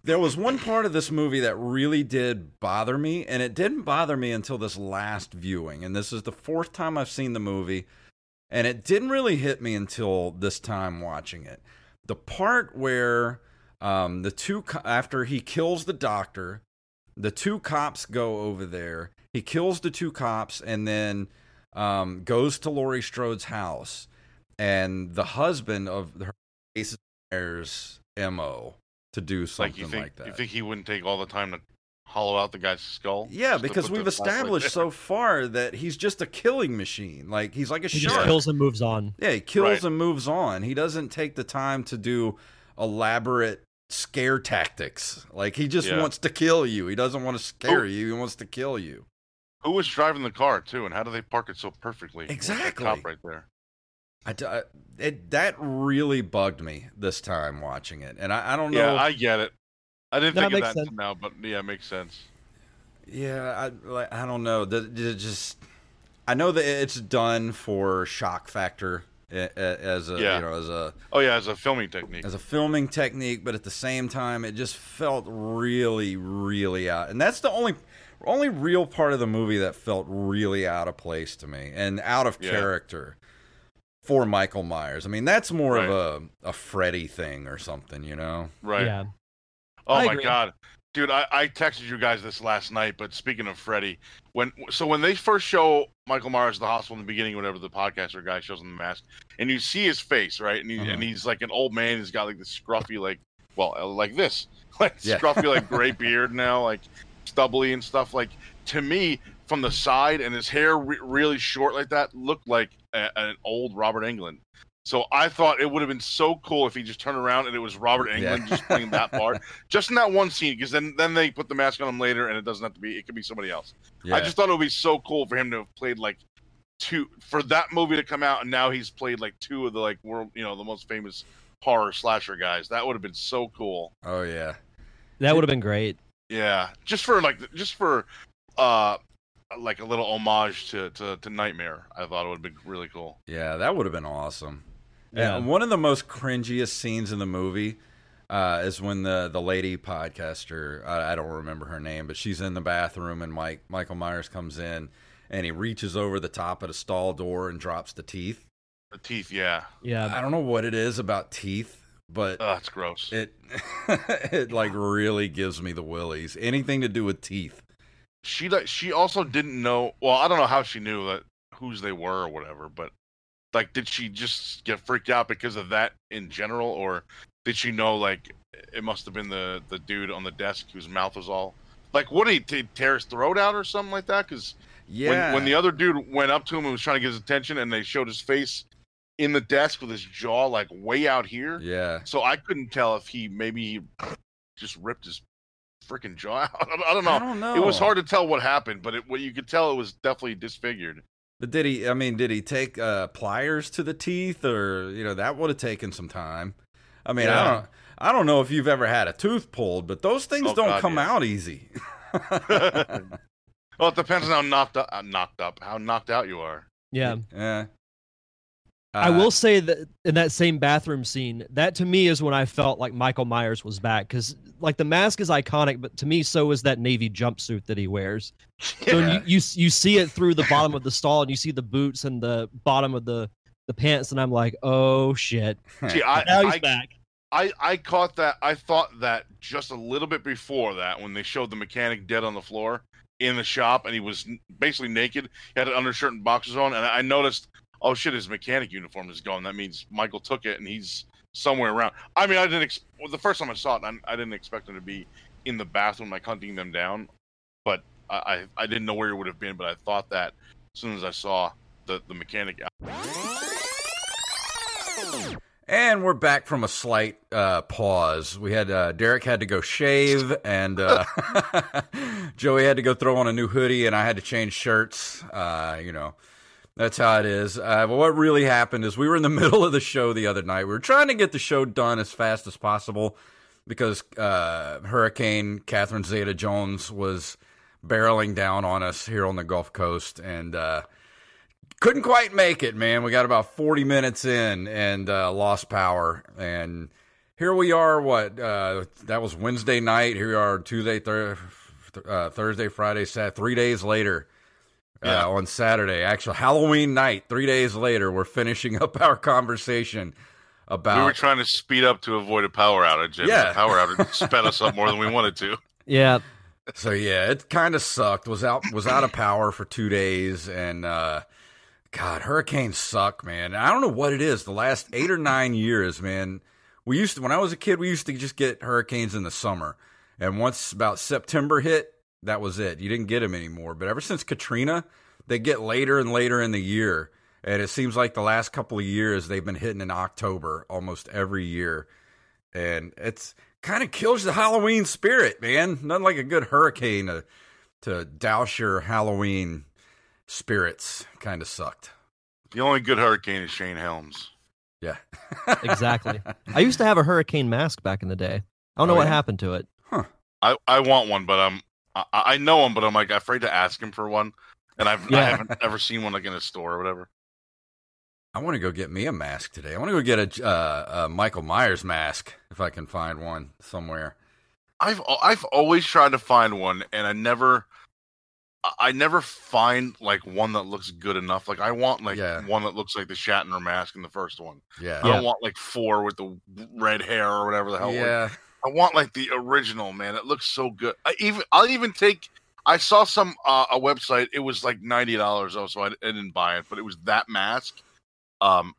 There was one part of this movie that really did bother me, and it didn't bother me until this last viewing. And this is the fourth time I've seen the movie, and it didn't really hit me until this time watching it. The part where um, the two co- after he kills the doctor, the two cops go over there. He kills the two cops and then um, goes to Laurie Strode's house. And the husband of her Myers mo to do like something you think like that. you think he wouldn't take all the time to hollow out the guy's skull? yeah, because we've established there? so far that he's just a killing machine. Like he's like a He shark. just kills and moves on. Yeah, he kills Right. and moves on. He doesn't take the time to do elaborate scare tactics. Like he just Yeah. wants to kill you. He doesn't want to scare you. He wants to kill you. Who was driving the car too, and how do they park it so perfectly? Exactly. cop right there. I, d- I- it that really bugged me this time watching it, and I, I don't know. Yeah, I get it. I didn't No, think of makes that sense. now, but yeah, it makes sense. yeah, I like I don't know. The, the just I know that it's done for shock factor a- a- as a Yeah. you know as a Oh yeah, as a filming technique. as a filming technique, but at the same time, it just felt really, really out. And that's the only only real part of the movie that felt really out of place to me and out of Yeah. character for Michael Myers. I mean, that's more Right. of a a Freddy thing or something, you know? Right. Yeah. Oh I my agree. god, dude! I, I texted you guys this last night. But speaking of Freddy, when so when they first show Michael Myers at the hospital in the beginning, whatever the podcaster guy shows him the mask, and you see his face, right? And he, Uh-huh. and he's like an old man. He's got like this scruffy, like well, uh, like this, like Yeah. scruffy, like gray beard now, like stubbly and stuff. Like to me, from the side, and his hair re- really short like that, looked like a, an old Robert Englund. So I thought it would have been so cool if he just turned around and it was Robert Yeah. Englund just playing that part, just in that one scene. Because then then they put the mask on him later, and it doesn't have to be. It could be somebody else. Yeah. I just thought it would be so cool for him to have played like two for that movie to come out, and now he's played like two of the like world, you know, the most famous horror slasher guys. That would have been so cool. oh yeah. That would have been great. Yeah, just for like just for uh like a little homage to to, to Nightmare. I thought it would have been really cool. Yeah, that would have been awesome. Yeah. And one of the most cringiest scenes in the movie uh, is when the the lady podcaster I, I don't remember her name, but she's in the bathroom and Mike Michael Myers comes in and he reaches over the top of the stall door and drops the teeth. The teeth, yeah, Yeah. I don't know what it is about teeth, but oh, it's gross. it it like really gives me the willies. Anything to do with teeth. she like she also didn't know well i don't know how she knew that whose they were or whatever but like did she just get freaked out because of that in general or did she know like it must have been the the dude on the desk whose mouth was all like what did he tear his throat out or something like that because Yeah. when, when the other dude went up to him and was trying to get his attention and they showed his face in the desk with his jaw like way out here yeah. so i couldn't tell if he maybe he just ripped his freaking jaw out i don't know I don't know. it was hard to tell what happened, but it, what you could tell it was definitely disfigured. But did he? I mean, did he take uh, pliers to the teeth, or you know that would have taken some time? I mean, I don't. I don't know if you've ever had a tooth pulled, but those things Oh, don't God, come yes. out easy. well, it depends on how knocked up, uh, knocked up, how knocked out you are. Yeah. Yeah. I Uh, will say that in that same bathroom scene, that to me is when I felt like Michael Myers was back because like the mask is iconic, but to me so is that navy jumpsuit that he wears. So Yeah. you, you you see it through the bottom of the stall and you see the boots and the bottom of the the pants and I'm like, oh shit, See, I, now he's I, back. I, I caught that. I thought that just a little bit before that when they showed the mechanic dead on the floor in the shop and he was basically naked. He had an undershirt and boxers on, and I noticed, oh shit, his mechanic uniform is gone. That means Michael took it and he's somewhere around. I mean, I didn't. Ex- well, the first time I saw it, I, I didn't expect him to be in the bathroom, like hunting them down. But I, I, I didn't know where he would have been. But I thought that as soon as I saw the the mechanic. And we're back from a slight uh, pause. We had uh, Derek had to go shave, and uh, Joey had to go throw on a new hoodie, and I had to change shirts. Uh, you know, that's how it is. Uh, but what really happened is we were in the middle of the show the other night. We were trying to get the show done as fast as possible because uh, Hurricane Catherine Zeta Jones was barreling down on us here on the Gulf Coast, and uh, couldn't quite make it, man. We got about 40 minutes in and uh, lost power. And here we are, what? Uh, that was Wednesday night. Here we are Tuesday, thir- uh, Thursday, Friday, Saturday, three days later. Yeah. Uh, on Saturday, actual Halloween night, three days later, we're finishing up our conversation about. We were trying to speed up to avoid a power outage. And Yeah. the power outage sped us up more than we wanted to. Yeah, So yeah, it kind of sucked. Was out was out of power for two days, and uh, God, hurricanes suck, man. I don't know what it is. The last eight or nine years, man. We used to when I was a kid, we used to just get hurricanes in the summer, and once about September hit, that was it. You didn't get them anymore. But ever since Katrina, they get later and later in the year, and it seems like the last couple of years they've been hitting in October almost every year, and it's kind of kills the Halloween spirit, man. Nothing like a good hurricane to to douse your Halloween spirits. Kind of sucked. The only good hurricane is Shane Helms. Yeah, exactly. I used to have a hurricane mask back in the day. I don't oh, know Oh, what yeah? happened to it. Huh. I, I want one, but I'm I, I know him, but I'm like afraid to ask him for one, and I've I haven't ever seen one like in a store or whatever. I want to go get me a mask today. I want to go get a, uh, a Michael Myers mask if I can find one somewhere. I've I've always tried to find one, and I never I- never find like one that looks good enough. Like I want like Yeah. one that looks like the Shatner mask in the first one. Yeah, I don't want like four with the red hair or whatever the hell. yeah. I want like the original man. It looks so good. I even I'll even take. I saw some uh, a website. It was like ninety dollars. though, so I, I didn't buy it. But it was that mask, um,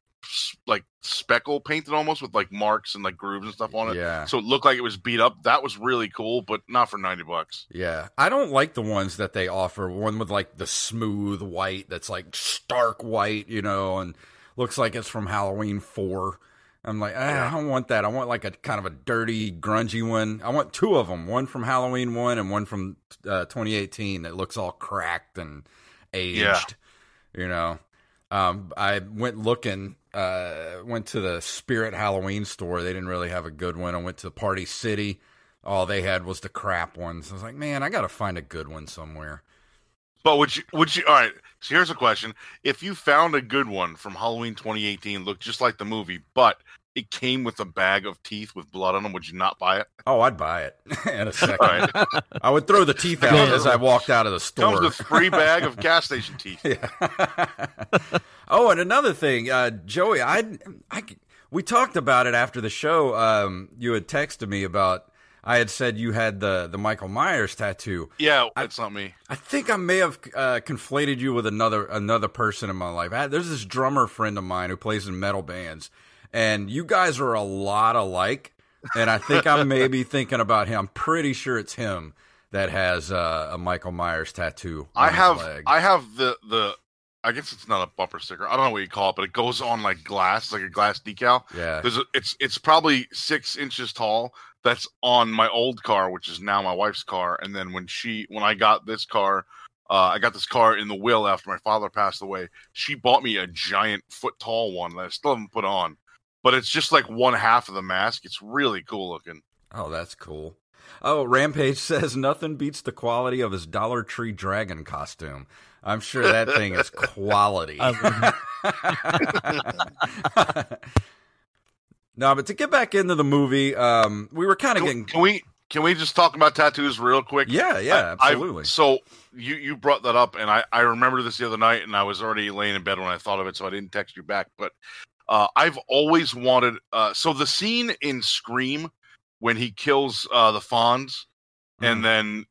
like speckle painted almost with like marks and like grooves and stuff on it. Yeah. So it looked like it was beat up. That was really cool, but not for ninety bucks. Yeah, I don't like the ones that they offer. One with like the smooth white that's like stark white, you know, and looks like it's from Halloween Four. I'm like, ah, I don't want that. I want like a kind of a dirty, grungy one. I want two of them, one from Halloween One and one from uh, 2018 that looks all cracked and aged. Yeah. You know, um, I went looking. Uh, went to the Spirit Halloween store. They didn't really have a good one. I went to Party City. All they had was the crap ones. I was like, man, I got to find a good one somewhere. But would you? Would you? All right. So here's a question: If you found a good one from Halloween 2018, looked just like the movie, but it came with a bag of teeth with blood on them, would you not buy it? Oh, I'd buy it in a second. Right. I would throw the teeth out as I walked out of the store. Comes with free bag of gas station teeth. Yeah. oh, and another thing, uh, Joey, I, I, we talked about it after the show. Um, you had texted me about. I had said you had the the Michael Myers tattoo. Yeah, that's not me. I think I may have uh, conflated you with another another person in my life. I, there's this drummer friend of mine who plays in metal bands, and you guys are a lot alike. And I think I may be thinking about him. I'm pretty sure it's him that has uh, a Michael Myers tattoo. On I his have leg. I have the the I guess it's not a bumper sticker. I don't know what you call it, but it goes on like glass, like a glass decal. yeah. There's a, it's it's probably six inches tall. That's on my old car, which is now my wife's car. And then when she when I got this car, uh, I got this car in the will after my father passed away. She bought me a giant foot tall one that I still haven't put on, but it's just like one half of the mask. It's really cool looking. Oh, that's cool. Oh, Rampage says nothing beats the quality of his Dollar Tree dragon costume. I'm sure that thing is quality. No, but to get back into the movie, um, we were kind of getting. can we can we just talk about tattoos real quick? Yeah, yeah, I- I- absolutely. so you you brought that up, and I I remember this the other night, and I was already laying in bed when I thought of it, so I didn't text you back. But uh, I've always wanted. Uh, so the scene in Scream when he kills uh, the Fonz, and then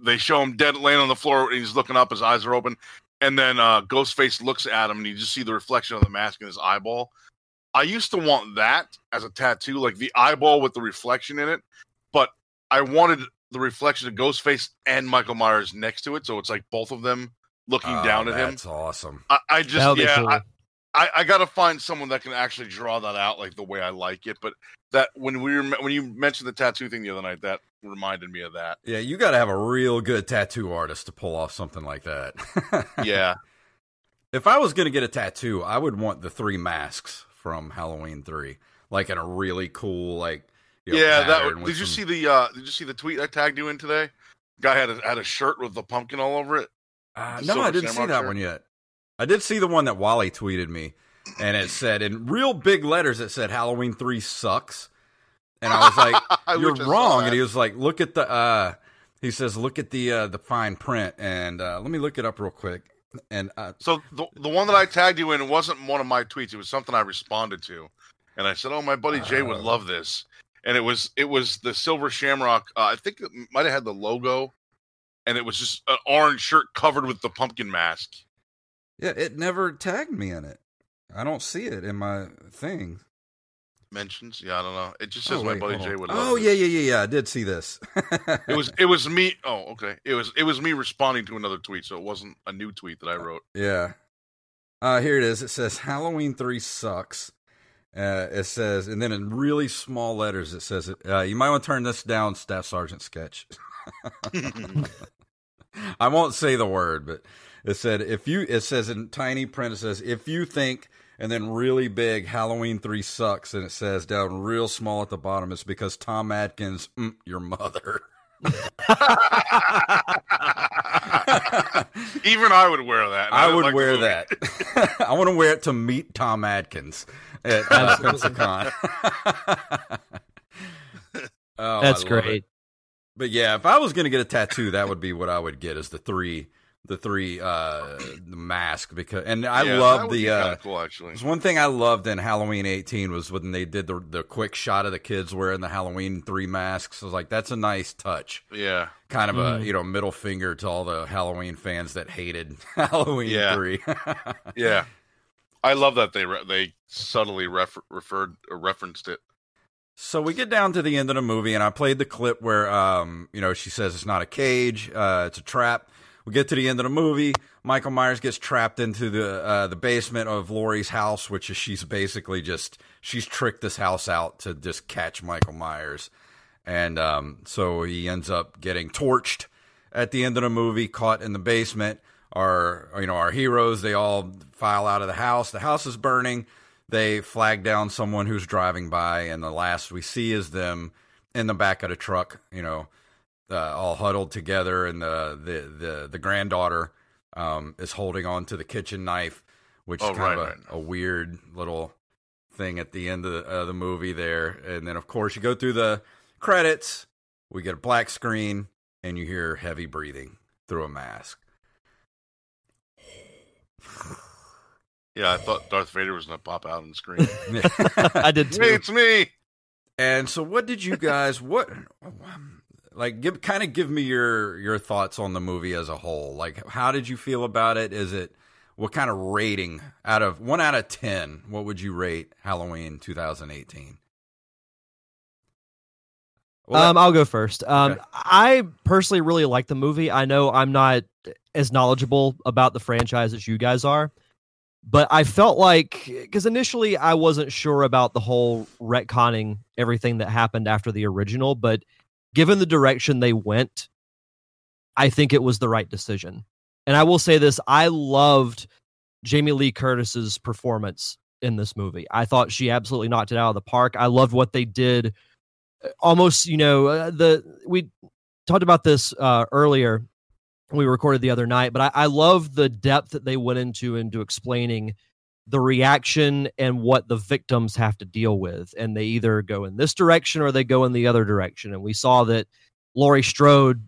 they show him dead laying on the floor, and he's looking up, his eyes are open, and then uh, Ghostface looks at him, and you just see the reflection of the mask in his eyeball. I used to want that as a tattoo, like the eyeball with the reflection in it, but I wanted the reflection of Ghostface and Michael Myers next to it, so it's like both of them looking Oh, down at him. That's awesome. I, I just yeah, cool. I, I, I got to find someone that can actually draw that out like the way I like it. But that when we were when you mentioned the tattoo thing the other night, that reminded me of that. Yeah, you got to have a real good tattoo artist to pull off something like that. Yeah, If I was going to get a tattoo, I would want the three masks from Halloween 3. Like in a really cool like you know, yeah. That pattern did with you some- see the uh did you see the tweet I tagged you in today? Guy had a, had a shirt with the pumpkin all over it. Uh, no, I didn't see that shirt? one yet. I did see the one that Wally tweeted me, and it said in real big letters, it said Halloween three sucks, and I was like, "You're wish I saw wrong." And he was like, "Look at the," uh, he says, "Look at the uh, the fine print," and uh, let me look it up real quick. And uh, So the the one that I tagged you in wasn't one of my tweets. It was something I responded to, and I said, "Oh, my buddy Jay would Oh. love this." And it was it was the silver shamrock. Uh, I think it might have had the logo, and it was just an orange shirt covered with the pumpkin mask. Yeah, it never tagged me in it. I don't see it in my thing. Mentions, yeah, I don't know. It just says Oh, my wait, buddy Jay would. Oh yeah, yeah, yeah, yeah. I did see this. It was it was me. Oh, okay. It was it was me responding to another tweet, so it wasn't a new tweet that I wrote. Yeah. Uh, here it is. It says Halloween 3 sucks. Uh, it says, and then in really small letters, it says, uh, you might want to turn this down, Staff Sergeant Sketch. I won't say the word, but it said, if you, it says in tiny print, it says, if you think, and then really big, Halloween 3 sucks, and it says down real small at the bottom, it's because Tom Atkins, mm, your mother. Even I would wear that. and I would like wear that. I want to wear it to meet Tom Atkins at uh, Pensacon. oh, That's great. it. But yeah, if I was going to get a tattoo, that would be what I would get is the three, the three, uh, the mask because, and I Yeah, love would be the, uh, cool actually. there's one thing I loved in Halloween 18 was when they did the the quick shot of the kids wearing the Halloween three masks. I was like, that's a nice touch. Yeah, Kind of Mm. a you know middle finger to all the Halloween fans that hated Halloween Yeah. three. yeah. I love that they re- they subtly refer- referred or referenced it. So we get down to the end of the movie, and I played the clip where, um, you know, she says it's not a cage, uh, it's a trap. We get to the end of the movie. Michael Myers gets trapped into the uh, the basement of Laurie's house, which is she's basically just she's tricked this house out to just catch Michael Myers, and um, so he ends up getting torched at the end of the movie, caught in the basement. Our you know our heroes they all file out of the house. The house is burning they flag down someone who's driving by, and the last we see is them in the back of the truck, you know, uh, all huddled together, and the the the, the granddaughter um, is holding on to the kitchen knife, which Oh, is kind right, of a, a weird little thing at the end of the, uh, the movie there. And then, of course, you go through the credits, we get a black screen, and you hear heavy breathing through a mask. Yeah, I thought Darth Vader was gonna pop out on the screen. I did hey, it's me. And so, what did you guys what like? Give kind of give me your your thoughts on the movie as a whole. Like, how did you feel about it? Is it what kind of rating out of one out of ten? What would you rate Halloween 2018? Well, um, I'll go first. Um, Okay. I personally really like the movie. I know I'm not as knowledgeable about the franchise as you guys are, but I felt like because initially I wasn't sure about the whole retconning everything that happened after the original, but given the direction they went, I think it was the right decision. And I will say this: I loved Jamie Lee Curtis's performance in this movie. I thought she absolutely knocked it out of the park. I loved what they did almost you know uh, the we talked about this uh earlier we recorded the other night but I, I love the depth that they went into into explaining the reaction and what the victims have to deal with and they either go in this direction or they go in the other direction and we saw that laurie strode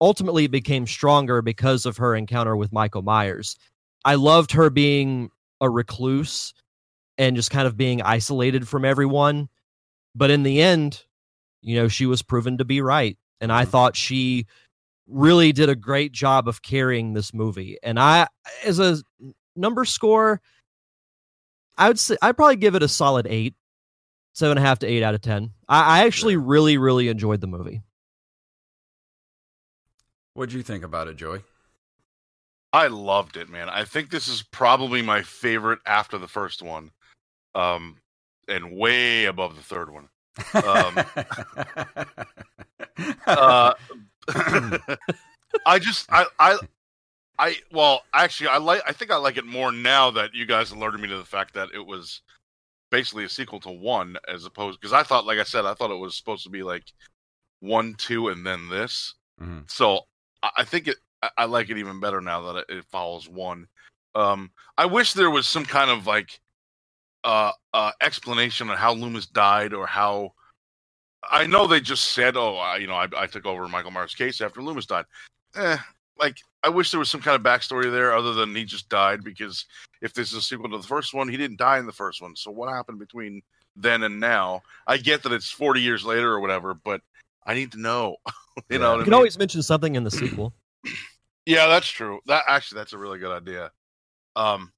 ultimately became stronger because of her encounter with michael myers i loved her being a recluse and just kind of being isolated from everyone but in the end you know, she was proven to be right. And I Mhm. thought she really did a great job of carrying this movie. And I, as a number score, I would say I'd probably give it a solid eight, seven and a half to eight out of 10. I, I actually really, really enjoyed the movie. what'd you think about it, Joey? I loved it, man. I think this is probably my favorite after the first one, um, and way above the third one. Um, uh, I just I I I well actually I like I think I like it more now that you guys alerted me to the fact that it was basically a sequel to one as opposed because I thought like I said I thought it was supposed to be like one two and then this Mhm. so I, I think it I, I like it even better now that it, it follows one um I wish there was some kind of like uh uh explanation on how Loomis died or how I know they just said, "Oh, I, you know, I, I took over Michael Myers' case after Loomis died." Eh, like I wish there was some kind of backstory there, other than he just died. Because if this is a sequel to the first one, he didn't die in the first one. So what happened between then and now? I get that it's forty years later or whatever, but I need to know. you Yeah. know, what You I can mean? always mention something in the sequel. Yeah, that's true. That actually, that's a really good idea. Um,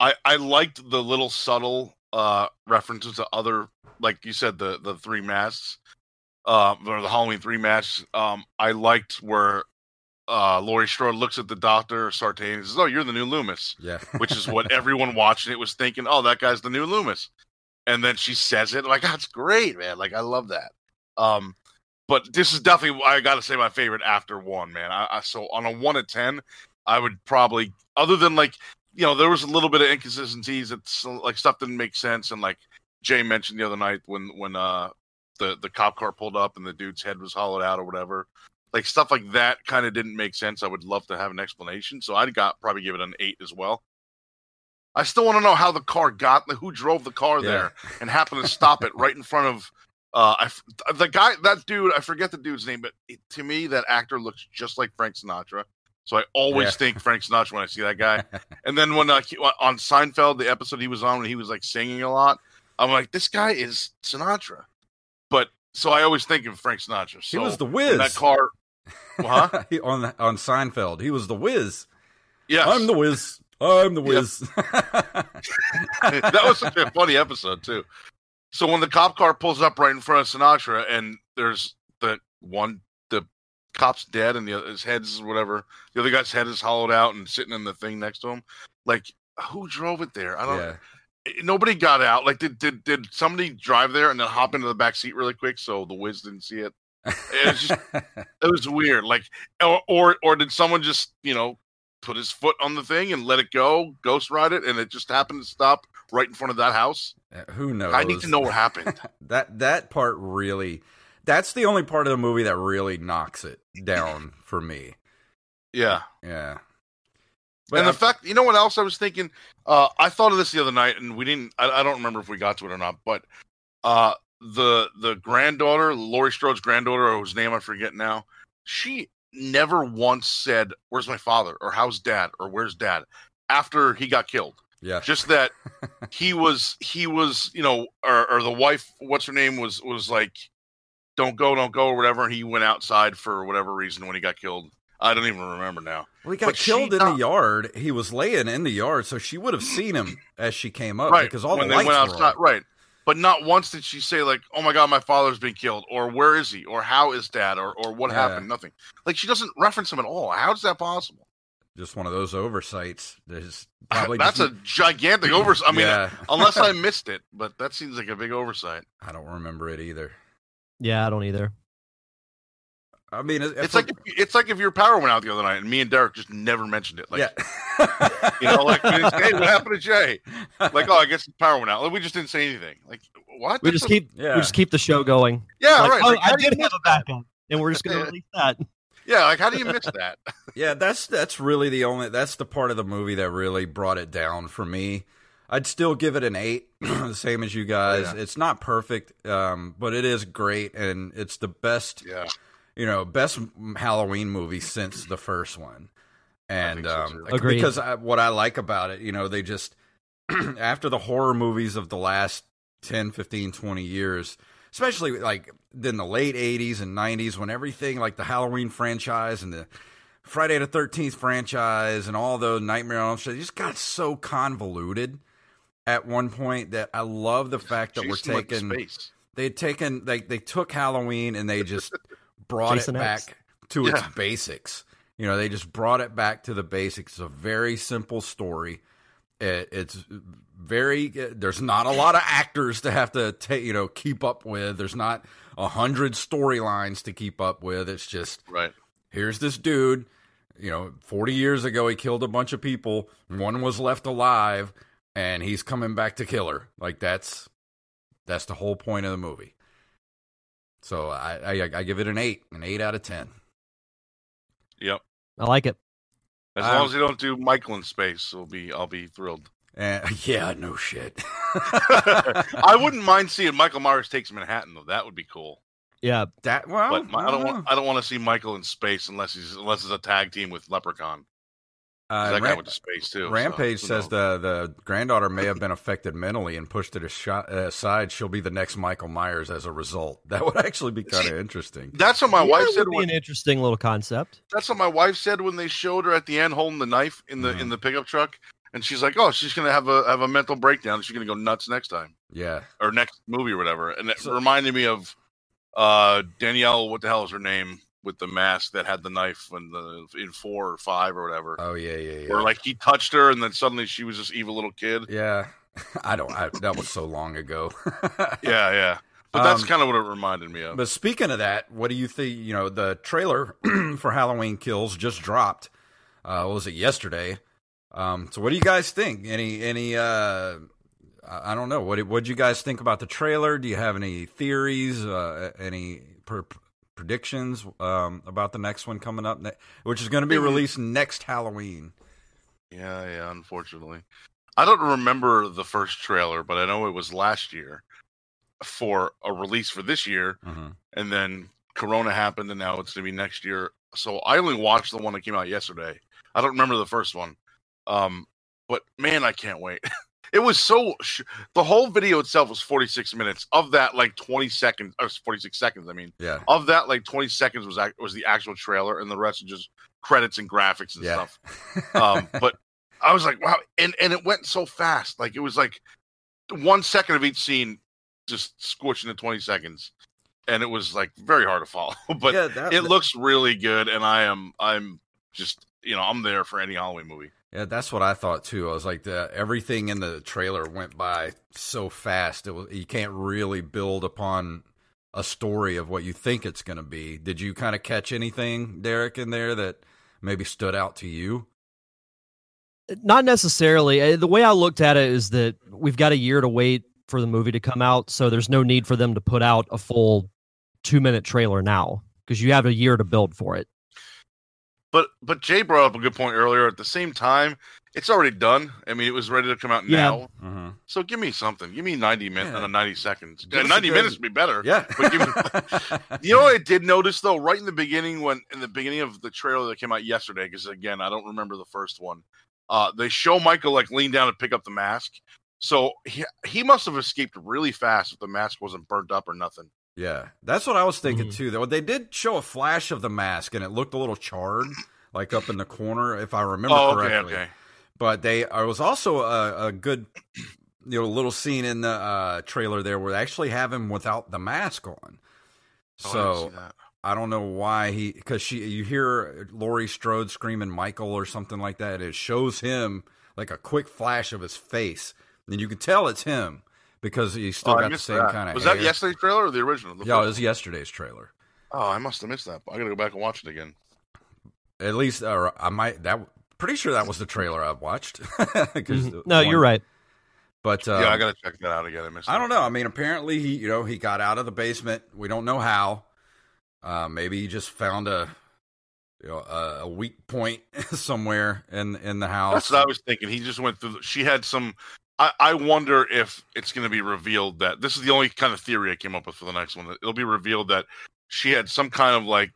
I I liked the little subtle uh references to other, like you said, the the three masks, uh, or the Halloween three masks. Um, I liked where uh Laurie Strode looks at the doctor Sartain and says, "Oh, you're the new Loomis," yeah. which is what everyone watching it was thinking. Oh, that guy's the new Loomis, and then she says it like, "That's great, man!" Like I love that. Um, but this is definitely I got to say my favorite after one, man. I, I so on a one to ten, I would probably other than like you know there was a little bit of inconsistencies. It's like stuff didn't make sense, and like Jay mentioned the other night when when uh the the cop car pulled up and the dude's head was hollowed out or whatever. Like stuff like that kind of didn't make sense. I would love to have an explanation. So I'd got probably give it an eight as well. I still want to know how the car got who drove the car Yeah. there and happened to stop it right in front of uh I the guy that dude I forget the dude's name but it, to me that actor looks just like Frank Sinatra so I always Yeah. think Frank Sinatra when I see that guy and then when uh, he- on Seinfeld the episode he was on when he was like singing a lot I'm like this guy is Sinatra so I always think of Frank Sinatra He was the whiz. that car huh on on Seinfeld, he was the whiz. yes I'm the whiz. I'm the whiz. that was such a funny episode too. So when the cop car pulls up right in front of Sinatra, and there's the one, the cop's dead, and the other- his head's whatever. The other guy's head is hollowed out and sitting in the thing next to him. Like, who drove it there? I don't. yeah. Nobody got out. Like, did did did somebody drive there and then hop into the back seat really quick so the whiz didn't see it? It was just it was weird. Like, or or, or did someone just you know put his foot on the thing and let it go, ghost ride it, and it just happened to stop right in front of that house? Uh, who knows? I need to know what happened. that that part really that's the only part of the movie that really knocks it down for me. Yeah. Yeah. And I- the fact, you know what else I was thinking? Uh, I thought of this the other night, and we didn't. I, I don't remember if we got to it or not. But uh, the the granddaughter, Laurie Strode's granddaughter, whose name I forget now, she never once said, "Where's my father?" or "How's dad?" or "Where's dad?" after he got killed. yeah. Just that he was he was you know, or, or the wife, what's her name, was was like, "Don't go, don't go," or whatever. And he went outside for whatever reason when he got killed. I don't even remember now. Well, he got but killed in not- the yard. He was laying in the yard, so she would have seen him as she came up right because all when the they lights went were on. right but not once did she say like oh my god my father's been killed or where is he or how is dad or, or what Yeah. happened nothing like she doesn't reference him at all how is that possible Just one of those oversights. There's probably that's just, a gigantic oversight i mean Yeah. unless i missed it but that seems like a big oversight I don't remember it either. Yeah, I don't either. I mean, it- it's for- like if, it's like if your power went out the other night and me and derek just never mentioned it like yeah, you know like we didn't say, hey what happened to jay like oh i guess the power went out like, we just didn't say anything like what We That's just a- keep Yeah. we just keep the show going. yeah Like, right oh, like, how I did have a that? backup, and we're just gonna Yeah. release that. yeah like how do you miss that yeah. That's that's really the only that's the part of the movie that really brought it down for me. I'd still give it an eight, the same as you guys. Yeah. It's not perfect, um, but it is great, and it's the best yeah you know, best Halloween movie since the first one. And think so, um, Agreed. because I, what I like about it, you know, they just after the horror movies of the last 10, 15, 20 years, especially like in the late 80s and 90s when everything like the Halloween franchise and the Friday the 13th franchise and all those Nightmare on Elm Street just got so convoluted at one point that I love the fact that Jason we're taking space. they had taken they they took Halloween and they just brought Jason it X. back to its basics. You know, they just brought it back to the basics. It's a very simple story. It, it's very. Uh, there's not a lot of actors to have to take. You know, keep up with. There's not a hundred storylines to keep up with. It's just Right. here's this dude. You know, 40 years ago, he killed a bunch of people. One was left alive, and he's coming back to kill her. Like that's that's the whole point of the movie. So I I, I give it an eight, an eight out of ten. Yep. I like it. As Um, long as they don't do Michael in space, I'll be I'll be thrilled. And yeah, no shit. I wouldn't mind seeing Michael Myers takes Manhattan though. That would be cool. Yeah, that well, But my, I don't know. want I don't want to see Michael in space unless he's unless it's a tag team with Leprechaun. 'Cause Uh, that guy went to space too. Rampage who says knows? the the granddaughter may have been affected mentally and pushed it aside. She'll be the next Michael Myers as a result. That would actually be kind of interesting. that's what my Yeah, wife it said. would be When, an interesting little concept. that's what my wife said when they showed her at the end holding the knife in the Mhm. in the pickup truck, and she's like, "Oh, she's gonna have a have a mental breakdown. She's gonna go nuts next time Yeah, or next movie or whatever." And it So- reminded me of uh Danielle. What the hell is her name with the mask that had the knife in the in four or five or whatever? Oh yeah, yeah, yeah. Where like he touched her and then suddenly she was this evil little kid. yeah. I don't. I, that was so long ago. Yeah, yeah. But that's Um, kind of what it reminded me of. But speaking of that, what do you think? You know, the trailer for Halloween Kills just dropped. Uh, what was it yesterday? Um, so what do you guys think? Any any? Uh, I don't know. What what did you guys think about the trailer? Do you have any theories? Uh, any per- predictions um, about the next one coming up, ne- which is going to be released next Halloween? Yeah, yeah, unfortunately. I don't remember the first trailer, but I know it was last year for a release for this year, Mm-hmm. and then Corona happened, and now it's going to be next year. So I only watched the one that came out yesterday. I don't remember the first one. Um, but man, I can't wait. it was so sh- the whole video itself was 46 minutes. Of that, like 20 seconds, or 46 seconds. I mean, Yeah, of that, like 20 seconds was was the actual trailer, and the rest was just credits and graphics and yeah. stuff um, but I was like, wow, and and it went so fast. Like it was like one second of each scene just squished into twenty seconds, and it was like very hard to follow. but yeah, that, it looks really good, and I am I'm just you know I'm there for any Halloween movie. Yeah, that's what I thought too. I was like, the, everything in the trailer went by so fast. It was you can't really build upon a story of what you think it's going to be. Did you kind of catch anything, Derek, in there that maybe stood out to you? Not necessarily. Uh, The way I looked at it is that we've got a year to wait for the movie to come out, so there's no need for them to put out a full two minute trailer now because you have a year to build for it. But but Jay brought up a good point earlier. At the same time, it's already done. I mean, it was ready to come out Yeah. now. Mm-hmm. So give me something. Give me ninety minutes, Yeah. uh, ninety seconds. Give us a ninety good- minutes would be better. Yeah, But give me- You know what I did notice though, right in the beginning when in the beginning of the trailer that came out yesterday, because again I don't remember the first one. Uh, they show Michael like lean down to pick up the mask, so he he must have escaped really fast if the mask wasn't burnt up or nothing. Yeah, that's what I was thinking Mhm. too. Though they did show a flash of the mask, and it looked a little charred, like up in the corner, if I remember oh, okay, correctly. okay. but they there was also a, a good you know little scene in the uh, trailer there where they actually have him without the mask on Oh, I so that. I don't know why he because she you hear Laurie Strode screaming Michael or something like that. It shows him like a quick flash of his face, and you can tell it's him because he's still Oh, got the same that. kind of. Was hair. that yesterday's trailer or the original? The Yeah, it was yesterday's trailer. Oh, I must have missed that. I gotta go back and watch it again. At least, or I might that. Pretty sure that was the trailer I watched. 'Cause Mhm. No, one- you're right. But uh, yeah, I gotta check that out again. I missed. I don't know. I mean, apparently he, you know, he got out of the basement. We don't know how. Uh, maybe he just found a, you know, a, a weak point somewhere in in the house. That's what I was thinking. He just went through. The, she had some. I, I wonder if it's going to be revealed that this is the only kind of theory I came up with for the next one. It'll be revealed that she had some kind of like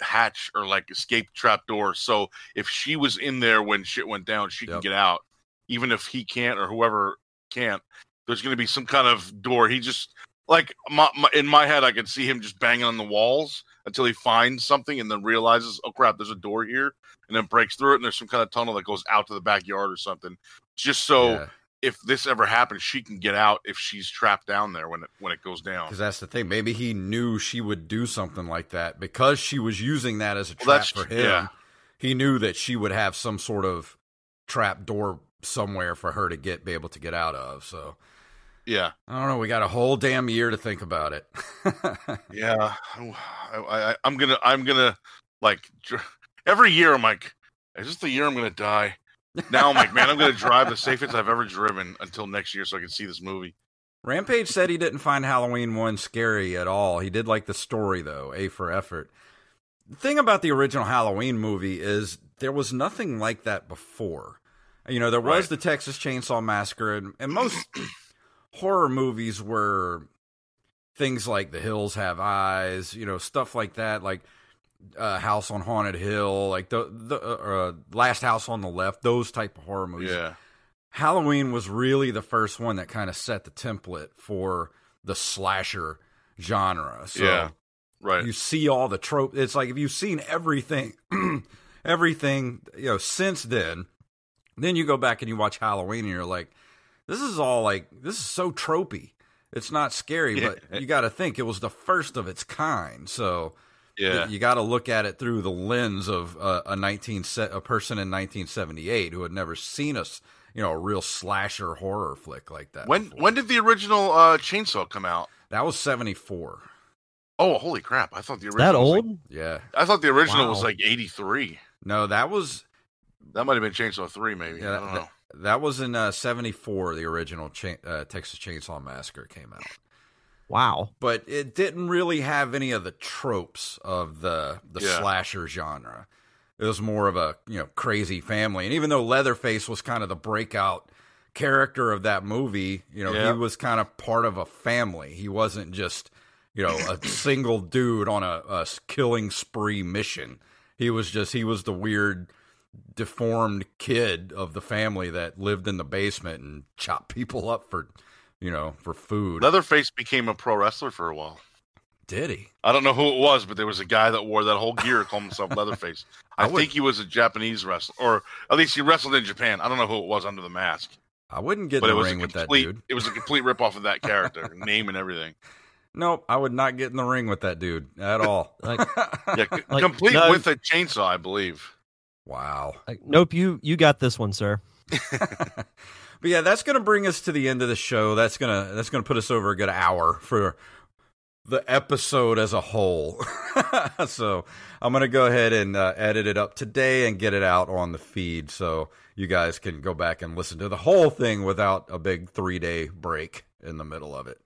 hatch or like escape trap door. So if she was in there when shit went down, she can get out, even if he can't or whoever can't. There's going to be some kind of door. He just like my, my, in my head, I could see him just banging on the walls until he finds something and then realizes, oh crap, there's a door here, and then breaks through it, and there's some kind of tunnel that goes out to the backyard or something, just so Yeah. If this ever happens, she can get out if she's trapped down there when it when it goes down. Because that's the thing. Maybe he knew she would do something like that because she was using that as a Well, trap for him. yeah. he knew that she would have some sort of trap door somewhere for her to get be able to get out of. So Yeah, I don't know. We got a whole damn year to think about it. yeah. I, I, I'm gonna, I'm gonna, like, every year I'm like, is this the year I'm gonna die? Now I'm like, man, I'm gonna drive the safest I've ever driven until next year so I can see this movie. Rampage said he didn't find Halloween 1 scary at all. He did like the story, though, A for effort. The thing about the original Halloween movie is there was nothing like that before. You know, there was Right. the Texas Chainsaw Massacre, and, and most horror movies were things like The Hills Have Eyes, you know, stuff like that, like uh, House on Haunted Hill, like the, the uh, uh, Last House on the Left, those type of horror movies. Yeah, Halloween was really the first one that kind of set the template for the slasher genre. So Yeah, right. you see all the trope. It's like if you've seen everything, everything you know since then, then you go back and you watch Halloween and you're like, this is all like this is so tropey. It's not scary, Yeah. but you got to think it was the first of its kind. So yeah, you got to look at it through the lens of uh, a nineteen se- a person in 1978 who had never seen us, you know, a real slasher horror flick like that. when before. when did the original uh, Chainsaw come out? that was 74. Oh, holy crap! I thought the Is original that was like- old? Yeah. I thought the original was like '83. No, that was That might have been Chainsaw Three, maybe. yeah, I don't that, know. that was in uh, 74 the original cha- uh, Texas Chainsaw Massacre came out. Wow. But it didn't really have any of the tropes of the the Yeah. slasher genre. It was more of a, you know, crazy family. And even though Leatherface was kind of the breakout character of that movie, you know, Yeah. he was kind of part of a family. He wasn't just, you know, a single dude on a, a killing spree mission. He was just he was the weird deformed kid of the family that lived in the basement and chopped people up for, you know, for food. Leatherface became a pro wrestler for a while. Did he? I don't know who it was, but there was a guy that wore that whole gear called himself Leatherface. I, I would- think he was a Japanese wrestler, or at least he wrestled in Japan. I don't know who it was under the mask, I wouldn't get but in it the was ring a with that dude. It was a complete ripoff of that character, name and everything. Nope, I would not get in the ring with that dude at all. Like, Yeah, c- Like, complete no- with a chainsaw, I believe. wow. like, nope. You you got this one, sir. But yeah, that's going to bring us to the end of the show. That's going to that's going to put us over a good hour for the episode as a whole. so I'm going to go ahead and uh, edit it up today and get it out on the feed so you guys can go back and listen to the whole thing without a big three day break in the middle of it.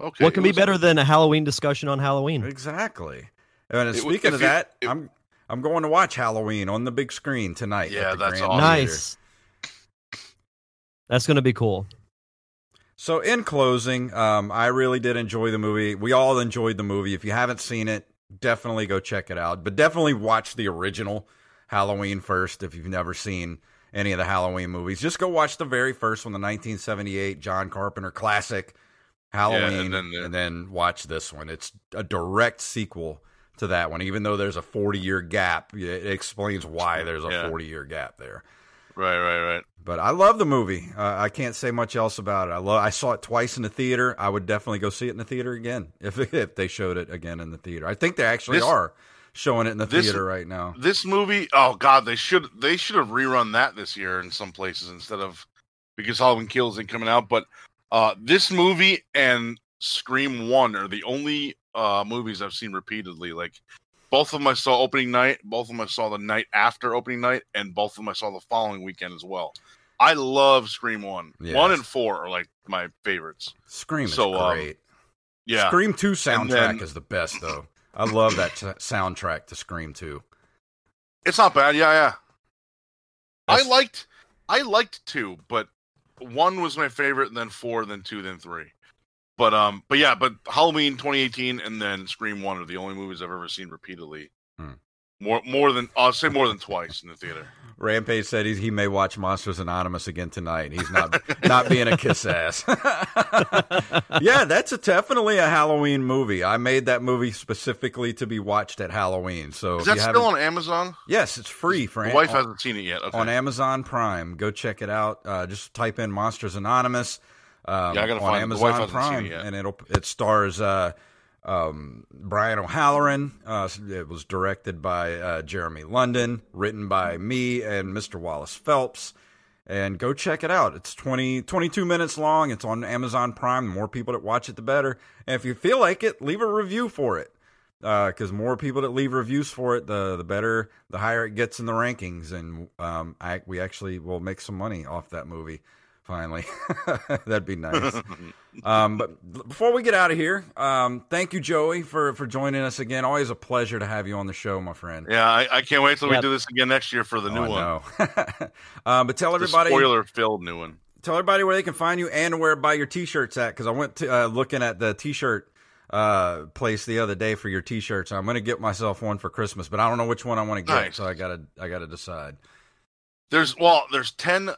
Okay. what can be was- better than a Halloween discussion on Halloween? Exactly. And It- speaking if of you- that, if- I'm I'm going to watch Halloween on the big screen tonight. at Yeah, the that's Grand awesome. Theater. Nice. That's gonna be cool. So, in closing, um, I really did enjoy the movie. We all enjoyed the movie. If you haven't seen it, definitely go check it out. But definitely watch the original Halloween first if you've never seen any of the Halloween movies. Just go watch the very first one, the 1978 John Carpenter classic Halloween, and then and, then watch this one. It's a direct sequel to that one, even though there's a 40 year gap. It explains why there's a Yeah. 40 year gap there. Right, right, right. But I love the movie. Uh, I can't say much else about it. I love. I saw it twice in the theater. I would definitely go see it in the theater again if if they showed it again in the theater. I think they actually This- are showing it in the this- theater right now. This movie, oh god, they should they should have rerun that this year in some places instead of because Halloween Kills ain't coming out. But uh, this movie and Scream One are the only uh, movies I've seen repeatedly. Like both of them I saw opening night, both of them I saw the night after opening night, and both of them I saw the following weekend as well. I love Scream One. Yes. One and four are like my favorites. Scream is So, um, great. Yeah, Scream Two soundtrack then- is the best though. I love that t- soundtrack to Scream Two. It's not bad. Yeah, yeah. I liked, I liked two, but one was my favorite, and then four, then two, then three. But um, but yeah, but Halloween 2018 and then Scream One are the only movies I've ever seen repeatedly. Hmm. More, more than I'll say more than twice in the theater. Rampage said he, he may watch Monsters Anonymous again tonight. He's not not being a kiss ass. yeah, that's a, definitely a Halloween movie. I made that movie specifically to be watched at Halloween. So Is that still on Amazon? Yes, it's free for My wife on, hasn't seen it yet. Okay. on Amazon Prime. Go check it out. Uh, just type in Monsters Anonymous um, Yeah, I gotta on find. The wife Amazon Prime, it and it'll it stars uh, um, Brian O'Halloran. Uh, it was directed by uh, Jeremy London, written by me and Mr. Wallace Phelps. And go check it out. It's 20, 22 minutes long. It's on Amazon Prime. The more people that watch it, the better. And if you feel like it, leave a review for it. Because more people that leave reviews for it, the the better, the higher it gets in the rankings, and um, I, we actually will make some money off that movie. Finally, that'd be nice. um, but before we get out of here, um, thank you, Joey, for for joining us again. Always a pleasure to have you on the show, my friend. Yeah, I, I can't wait till Yeah. we do this again next year for the new Oh, one. I know. um, but tell everybody, spoiler filled new one. tell everybody where they can find you and where to buy your t-shirts at. Because I went to uh, looking at the t-shirt uh, place the other day for your t-shirts. I'm going to get myself one for Christmas, but I don't know which one I want to get. Nice. So I gotta I gotta decide. There's well, there's ten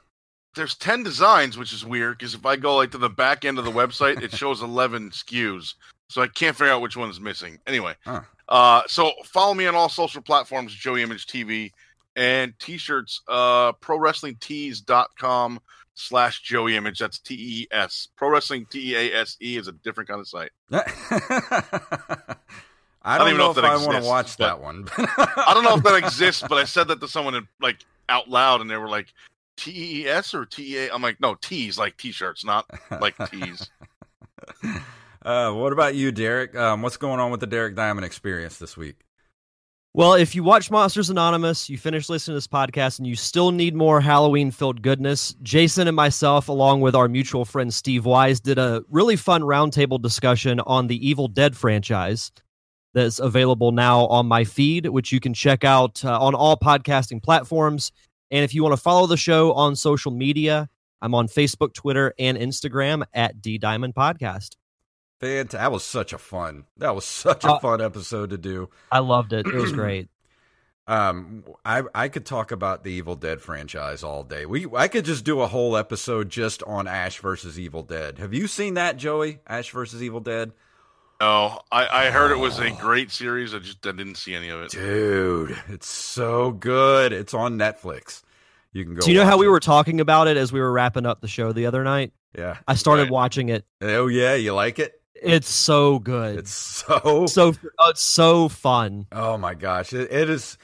there's ten designs, which is weird because if I go like to the back end of the website, it shows eleven SKUs. So I can't figure out which one is missing. Anyway, Huh. uh, so follow me on all social platforms, Joey Image TV, and t-shirts, uh, prowrestlingtees.com slash Joey Image. That's T E S. Pro Wrestling T E A S E is a different kind of site. I don't, even know know if, if I want to watch that one. I don't know if that exists, but I said that to someone in, like out loud, and they were like, T E S or T A. I'm like, no, T's like t-shirts, not like T's. uh, what about you, Derek? Um, what's going on with the Derek Diamond experience this week? Well, if you watch Monsters Anonymous, you finish listening to this podcast, and you still need more Halloween filled goodness, Jason and myself, along with our mutual friend Steve Wise, did a really fun roundtable discussion on the Evil Dead franchise that's available now on my feed, which you can check out uh, on all podcasting platforms. And if you want to follow the show on social media, I'm on Facebook, Twitter, and Instagram at D Diamond Podcast. Fantastic. That was such a fun. That was such a Uh, fun episode to do. I loved it. It was great. Um, I I could talk about the Evil Dead franchise all day. We I could just do a whole episode just on Ash versus Evil Dead. Have you seen that, Joey? Ash versus Evil Dead, No, I, I heard it was a great series. I just I didn't see any of it. dude. It's so good. It's on Netflix. You can go. Do you know how watch we were talking about it as we were wrapping up the show the other night? Yeah. I started Right. watching it. Oh yeah, you like it? It's so good. It's so. so oh, it's so fun. Oh my gosh, it, it is.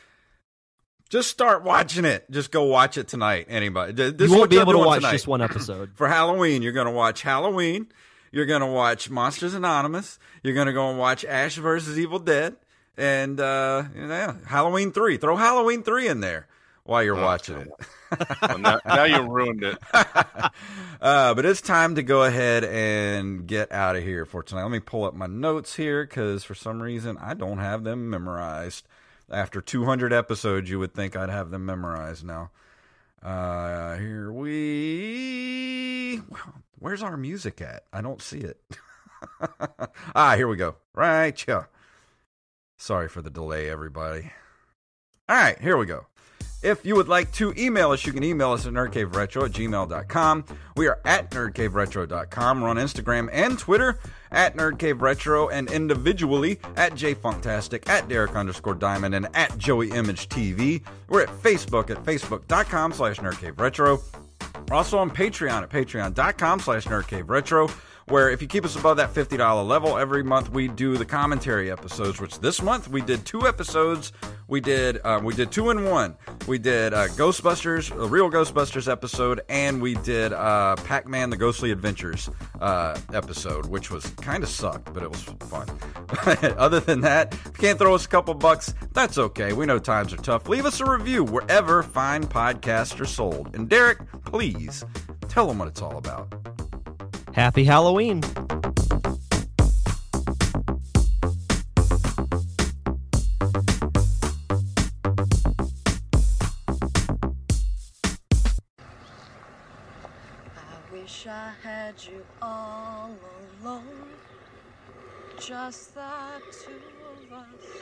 Just start watching it. Just go watch it tonight. Anybody? This you won't be able to watch tonight. just one episode. for Halloween. You're going to watch Halloween. You're going to watch Monsters Anonymous. You're going to go and watch Ash versus Evil Dead. And uh, yeah, Halloween 3. Throw Halloween 3 in there while you're Oh, watching it. Well, now, now you ruined it. uh, but it's time to go ahead and get out of here for tonight. Let me pull up my notes here because for some reason I don't have them memorized. After 200 episodes, you would think I'd have them memorized now. Uh, here we. Where's our music at? I don't see it. ah, here we go. Right, yeah. Sorry for the delay, everybody. All right, here we go. If you would like to email us, you can email us at nerdcaveretro at gmail.com. We are at nerdcaveretro.com. We're on Instagram and Twitter at nerdcaveretro and individually at jfunktastic, at Derek underscore diamond, and at Joey Image TV. We're at Facebook at facebook.com slash nerdcaveretro. We're also on Patreon at patreon.com slash nerdcaveretro, where if you keep us above that $50 level, every month we do the commentary episodes, which this month we did two episodes. We did uh, we did two in one. We did uh, Ghostbusters, a real Ghostbusters episode, and we did uh, Pac-Man: The Ghostly Adventures uh, episode, which was kind of sucked, but it was fun. Other than that, if you can't throw us a couple bucks, that's okay. We know times are tough. Leave us a review wherever fine podcasts are sold. And Derek, please tell them what it's all about. Happy Halloween. wish I had you all alone, just the two of us.